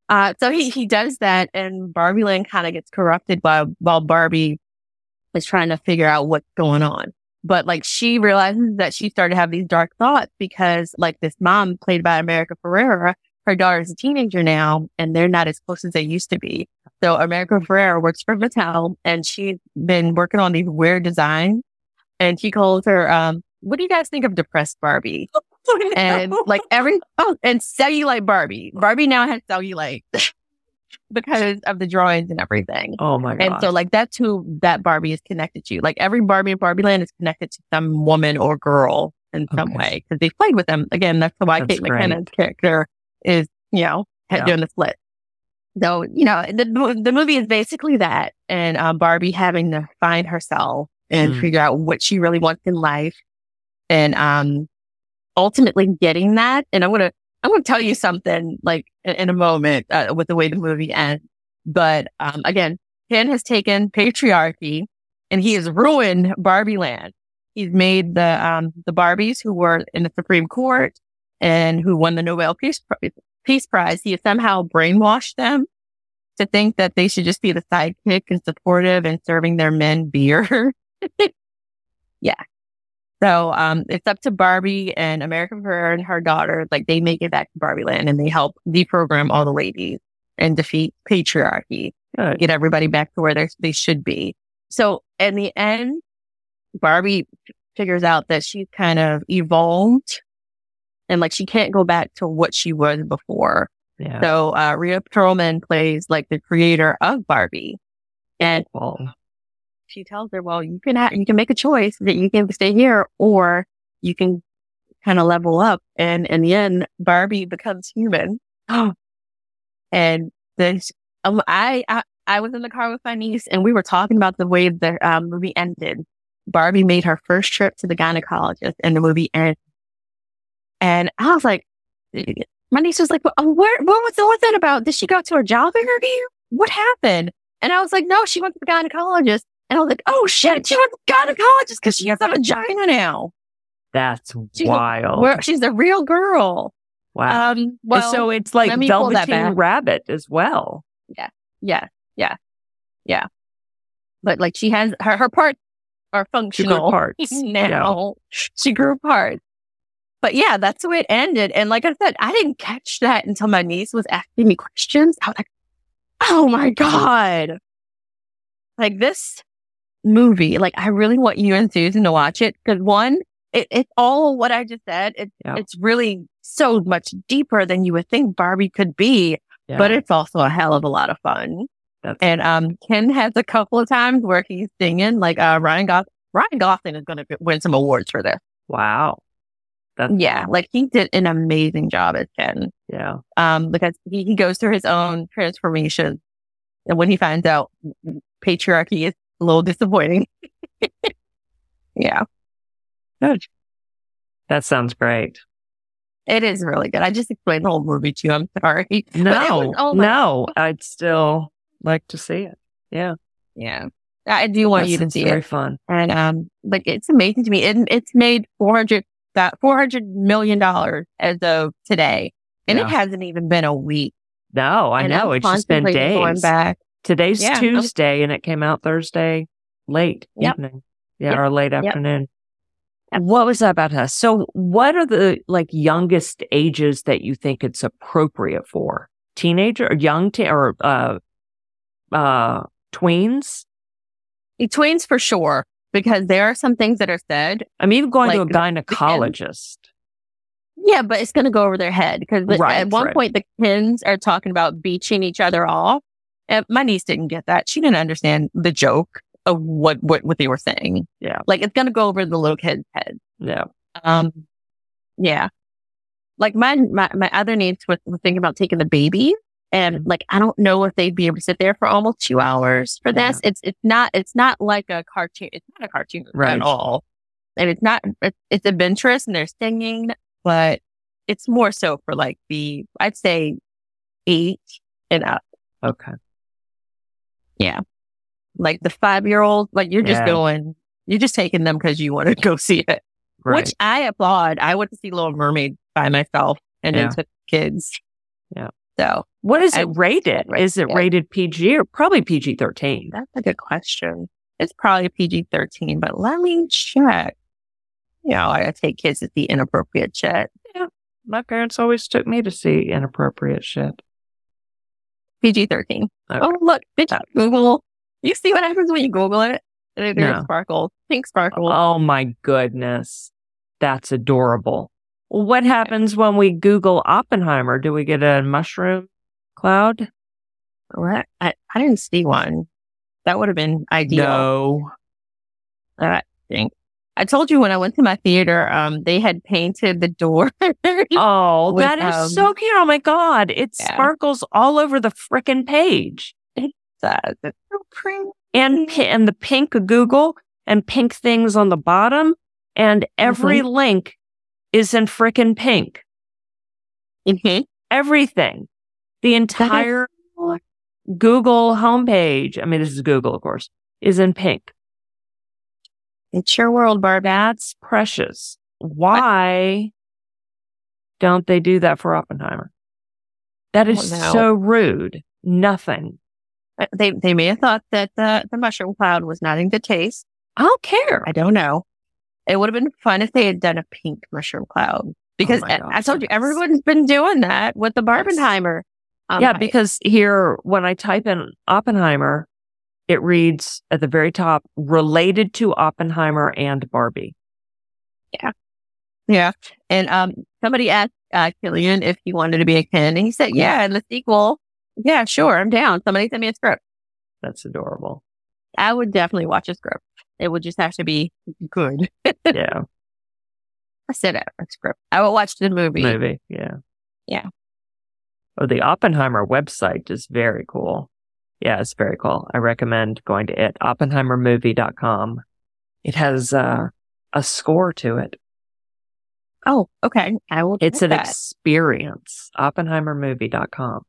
[SPEAKER 2] Uh, so he, he does that and Barbie land kind of gets corrupted while, while Barbie is trying to figure out what's going on. But like she realizes that she started to have these dark thoughts because like this mom played by America Ferrera, her daughter's a teenager now and they're not as close as they used to be. So America Ferrera works for Mattel and she's been working on these weird designs and she calls her, um, what do you guys think of depressed Barbie? [LAUGHS] And like every, oh, and cellulite Barbie. Barbie now has cellulite [LAUGHS] because of the drawings and everything.
[SPEAKER 1] Oh my god.
[SPEAKER 2] And so like that's who that Barbie is connected to. Like every Barbie in Barbie Land is connected to some woman or girl in some
[SPEAKER 1] Okay.
[SPEAKER 2] way because they played with them. Again, that's why
[SPEAKER 1] That's
[SPEAKER 2] Kate
[SPEAKER 1] great.
[SPEAKER 2] McKinnon's character is, you know,
[SPEAKER 1] Yeah.
[SPEAKER 2] doing the split. So, you know, the, the movie is basically that and um, Barbie having to find herself and
[SPEAKER 1] Mm.
[SPEAKER 2] figure out what she really wants in life and um ultimately getting that. And I'm to, I'm going to tell you something like in, a moment uh, with the way the movie ends. But um, again, Ken has taken patriarchy and he has ruined Barbie land. He's made the, um, the Barbies who were in the Supreme Court and who won the Nobel Peace, Pri- Peace Prize. He has somehow brainwashed them to think that they should just be the sidekick and supportive and serving their men beer. [LAUGHS] yeah. So, um, it's up to Barbie and America Ferrera and her daughter. Like they make it back to Barbie land and they help deprogram all the ladies and defeat patriarchy
[SPEAKER 1] Good.
[SPEAKER 2] get everybody back to where they should be. So in the end, Barbie figures out that she's kind of evolved and like she can't go back to what she was before.
[SPEAKER 1] Yeah.
[SPEAKER 2] So uh Rhea Perlman plays like the creator of Barbie. And she tells her, well, you can ha- you can make a choice that you can stay here or you can kind of level up. And in the end, Barbie becomes human. [GASPS] and this, um, I, I, I was in the car with my niece and we were talking about the way the um, movie ended. Barbie made her first trip to the gynecologist and the movie ended. And I was like, my niece was like, well, where, what was, what's that about? Did she go to a job interview? What happened? And I was like, no, she went to the gynecologist. And I was like, oh shit, she to the gynecologist because she has a vagina now.
[SPEAKER 1] that's
[SPEAKER 2] She's
[SPEAKER 1] wild.
[SPEAKER 2] Where she's a real girl.
[SPEAKER 1] wow.
[SPEAKER 2] Um, well,
[SPEAKER 1] so it's like
[SPEAKER 2] let me pull that
[SPEAKER 1] Velveteen. Rabbit as well.
[SPEAKER 2] yeah, yeah, yeah. Yeah. But like she has her, her parts are functional [LAUGHS]
[SPEAKER 1] parts.
[SPEAKER 2] now. She grew parts. But yeah, that's the way it ended. And like I said, I didn't catch that until my niece was asking me questions. I was like, oh my God. Like this movie, like I really want you and Susan to watch it because one, it, it's all what I just said. It,
[SPEAKER 1] Yeah.
[SPEAKER 2] It's really so much deeper than you would think Barbie could be,
[SPEAKER 1] Yeah.
[SPEAKER 2] but it's also a hell of a lot of fun.
[SPEAKER 1] That's-
[SPEAKER 2] And um, Ken has a couple of times where he's singing, like uh, Ryan Gos- Ryan Gosling is going to win some awards for this.
[SPEAKER 1] wow. That's
[SPEAKER 2] Yeah, like he did an amazing job as Ken.
[SPEAKER 1] yeah.
[SPEAKER 2] Um, because he, he goes through his own transformation, and when he finds out patriarchy is a little disappointing. [LAUGHS] yeah, Good.
[SPEAKER 1] That sounds great.
[SPEAKER 2] it is really good. I just explained the whole movie to you. I'm sorry. [LAUGHS]
[SPEAKER 1] No,
[SPEAKER 2] was- oh
[SPEAKER 1] no, I'd still like to see it. Yeah.
[SPEAKER 2] Yeah, I do want
[SPEAKER 1] That
[SPEAKER 2] you to see
[SPEAKER 1] very
[SPEAKER 2] it.
[SPEAKER 1] fun.
[SPEAKER 2] And um, like it's amazing to me. It, it's made four hundred that four hundred million dollars as of today, and
[SPEAKER 1] Yeah.
[SPEAKER 2] it hasn't even been a week.
[SPEAKER 1] No, I
[SPEAKER 2] And
[SPEAKER 1] know.
[SPEAKER 2] I'm
[SPEAKER 1] It's just been
[SPEAKER 2] days. Going back.
[SPEAKER 1] Today's
[SPEAKER 2] Yeah, I'm-
[SPEAKER 1] Tuesday and it came out Thursday late
[SPEAKER 2] Yep.
[SPEAKER 1] evening. Yeah,
[SPEAKER 2] Yep.
[SPEAKER 1] or late afternoon. And what was that about us? So what are the like youngest ages that you think it's appropriate for? Teenager or young teen or uh uh tweens?
[SPEAKER 2] Tweens for sure, because there are some things that are said.
[SPEAKER 1] I'm even going to a
[SPEAKER 2] Like,
[SPEAKER 1] gynecologist.
[SPEAKER 2] Yeah, but it's going to go over their head because
[SPEAKER 1] Right,
[SPEAKER 2] at one
[SPEAKER 1] right.
[SPEAKER 2] point the kids are talking about beaching each other off. And my niece didn't get that. She didn't understand the joke of what what, what they were saying.
[SPEAKER 1] Yeah.
[SPEAKER 2] like it's going to go over the little kid's head.
[SPEAKER 1] Yeah.
[SPEAKER 2] Um, yeah. Like my, my, my other niece was, was thinking about taking the baby and
[SPEAKER 1] Mm-hmm.
[SPEAKER 2] like, I don't know if they'd be able to sit there for almost two hours for this. It's, it's not, it's not like a cartoon. It's not a cartoon
[SPEAKER 1] Right.
[SPEAKER 2] at all. And it's not, it's, it's adventurous and they're singing, but it's more so for like the, I'd say eight and up.
[SPEAKER 1] Okay.
[SPEAKER 2] Like the five year old, like you're just
[SPEAKER 1] Yeah.
[SPEAKER 2] going, you're just taking them because you want to go see it.
[SPEAKER 1] Right.
[SPEAKER 2] which I applaud. I went to see Little Mermaid by myself and
[SPEAKER 1] Yeah.
[SPEAKER 2] then took kids.
[SPEAKER 1] Yeah.
[SPEAKER 2] So
[SPEAKER 1] what is
[SPEAKER 2] I-
[SPEAKER 1] it rated?
[SPEAKER 2] Right,
[SPEAKER 1] Is it
[SPEAKER 2] yeah.
[SPEAKER 1] rated PG or probably PG 13?
[SPEAKER 2] that's a good question. It's probably PG 13, but let me check. You know, I take kids to see inappropriate shit. Yeah.
[SPEAKER 1] My parents always took me to see inappropriate shit.
[SPEAKER 2] PG 13.
[SPEAKER 1] Okay.
[SPEAKER 2] Oh, look, bitch, Google. You see what happens when you Google it? There's
[SPEAKER 1] No.
[SPEAKER 2] sparkles, pink sparkles.
[SPEAKER 1] Oh my goodness. That's adorable. What happens when we Google Oppenheimer? Do we get a mushroom cloud?
[SPEAKER 2] What? I, I didn't see one. That would have been ideal.
[SPEAKER 1] No.
[SPEAKER 2] I think. I told you when I went to my theater, um, they had painted the door. [LAUGHS]
[SPEAKER 1] Oh,
[SPEAKER 2] With,
[SPEAKER 1] that is
[SPEAKER 2] um,
[SPEAKER 1] so cute. Oh my God. It
[SPEAKER 2] Yeah.
[SPEAKER 1] sparkles all over the frickin' page.
[SPEAKER 2] It says it's so pretty.
[SPEAKER 1] And, and the pink Google and pink things on the bottom. And every
[SPEAKER 2] Mm-hmm.
[SPEAKER 1] link is in frickin' pink.
[SPEAKER 2] Mhm.
[SPEAKER 1] Everything. The entire Google homepage. I mean, this is Google, of course, is in pink.
[SPEAKER 2] It's your world, Barb.
[SPEAKER 1] That's precious. Why don't they do that for Oppenheimer? That is so rude. Nothing.
[SPEAKER 2] Uh, They they may have thought that the, the mushroom cloud was not in good taste.
[SPEAKER 1] I don't care.
[SPEAKER 2] I don't know. It would have been fun if they had done a pink mushroom cloud because
[SPEAKER 1] Oh
[SPEAKER 2] I- I told you everyone's been doing that with the Barbenheimer. Um,
[SPEAKER 1] yeah, because here, when I type in Oppenheimer, it reads at the very top, related to Oppenheimer and Barbie.
[SPEAKER 2] yeah, Yeah. and um, somebody asked uh, Cillian if he wanted to be a Ken, and he said, "Yeah, in the sequel, yeah, sure, I'm down." Somebody sent me a script.
[SPEAKER 1] That's adorable.
[SPEAKER 2] I would definitely watch a script. It would just have to be good. [LAUGHS]
[SPEAKER 1] Yeah.
[SPEAKER 2] I said it, a script. I would watch the movie.
[SPEAKER 1] Movie. Yeah.
[SPEAKER 2] Yeah.
[SPEAKER 1] Oh, the Oppenheimer website is very cool. Yeah, it's very cool. I recommend going to it. OppenheimerMovie.com. It has uh, a score to it.
[SPEAKER 2] Oh, okay. I will.
[SPEAKER 1] It's an
[SPEAKER 2] that.
[SPEAKER 1] experience. OppenheimerMovie.com.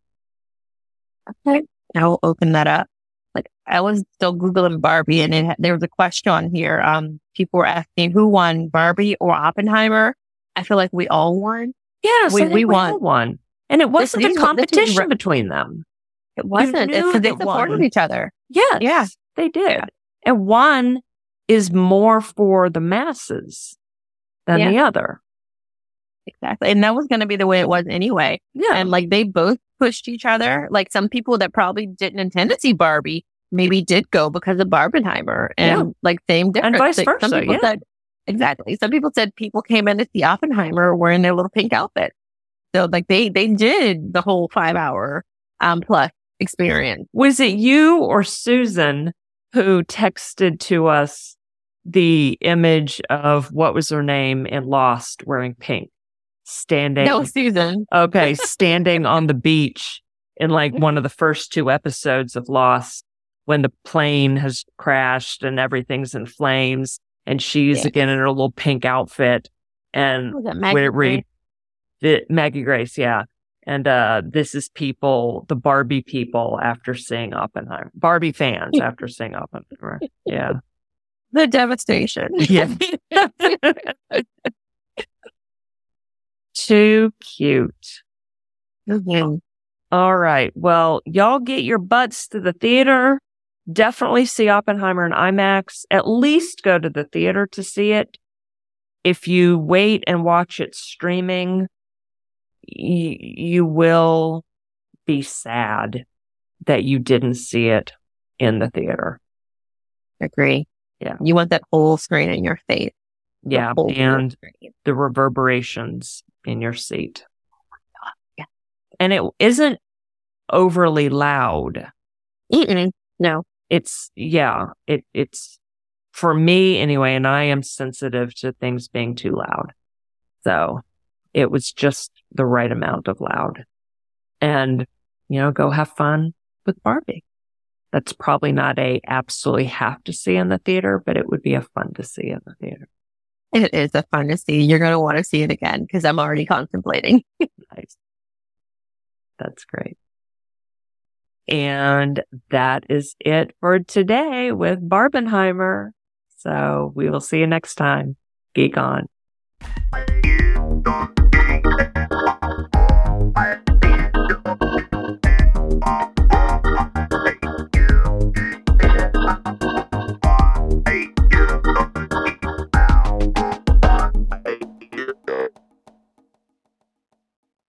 [SPEAKER 2] Okay. I will open that up. Like I was still Googling Barbie and it, there was a question on here. Um, people were asking who won Barbie or Oppenheimer. I feel like we all won.
[SPEAKER 1] Yes,
[SPEAKER 2] We-
[SPEAKER 1] I think
[SPEAKER 2] we won.
[SPEAKER 1] won. And it wasn't a
[SPEAKER 2] this is
[SPEAKER 1] competition between them.
[SPEAKER 2] It wasn't. It's
[SPEAKER 1] knew
[SPEAKER 2] because they supported
[SPEAKER 1] one.
[SPEAKER 2] each other.
[SPEAKER 1] Yes.
[SPEAKER 2] Yeah.
[SPEAKER 1] They did.
[SPEAKER 2] Yeah.
[SPEAKER 1] And one is more for the masses than
[SPEAKER 2] Yeah.
[SPEAKER 1] the other.
[SPEAKER 2] Exactly. And that was going to be the way it was anyway.
[SPEAKER 1] Yeah.
[SPEAKER 2] And like they both pushed each other. Like some people that probably didn't intend to see Barbie maybe did go because of Barbenheimer and
[SPEAKER 1] Yeah.
[SPEAKER 2] like same difference.
[SPEAKER 1] And vice
[SPEAKER 2] Like, Some
[SPEAKER 1] versa,
[SPEAKER 2] people
[SPEAKER 1] yeah.
[SPEAKER 2] said, exactly. Some people said people came in to see Oppenheimer wearing their little pink outfit. So like they, they did the whole five hour, um, plus experience.
[SPEAKER 1] Was it you or Susan who texted to us the image of what was her name in Lost wearing pink, standing?
[SPEAKER 2] No, Susan.
[SPEAKER 1] Okay, [LAUGHS] standing on the beach in like one of the first two episodes of Lost when the plane has crashed and everything's in flames and she's
[SPEAKER 2] Yeah.
[SPEAKER 1] again in her little pink outfit and
[SPEAKER 2] that
[SPEAKER 1] would it read
[SPEAKER 2] Grace?
[SPEAKER 1] the Maggie Grace, yeah. And uh this is people, the Barbie people after seeing Oppenheimer. Barbie fans after seeing Oppenheimer. Yeah. [LAUGHS]
[SPEAKER 2] The devastation.
[SPEAKER 1] Yeah. [LAUGHS] Too cute.
[SPEAKER 2] Mhm.
[SPEAKER 1] All right. Well, y'all get your butts to the theater. Definitely see Oppenheimer in IMAX. At least go to the theater to see it. If you wait and watch it streaming, y- you will be sad that you didn't see it in the theater.
[SPEAKER 2] Agree.
[SPEAKER 1] Yeah.
[SPEAKER 2] You want that whole screen in your face.
[SPEAKER 1] Yeah.
[SPEAKER 2] whole
[SPEAKER 1] And
[SPEAKER 2] screen.
[SPEAKER 1] the reverberations in your seat.
[SPEAKER 2] Yeah.
[SPEAKER 1] And it isn't overly loud.
[SPEAKER 2] Mm-mm. No.
[SPEAKER 1] It's yeah, it it's for me anyway, and I am sensitive to things being too loud. So it was just the right amount of loud. And, you know, go have fun with Barbie. That's probably not a absolutely have to see in the theater, but it would be a fun to see in the theater.
[SPEAKER 2] It is a fun to see. You're going to want to see it again because I'm already contemplating. [LAUGHS]
[SPEAKER 1] Nice. That's great. And that is it for today with Barbenheimer. So we will see you next time. Geek on.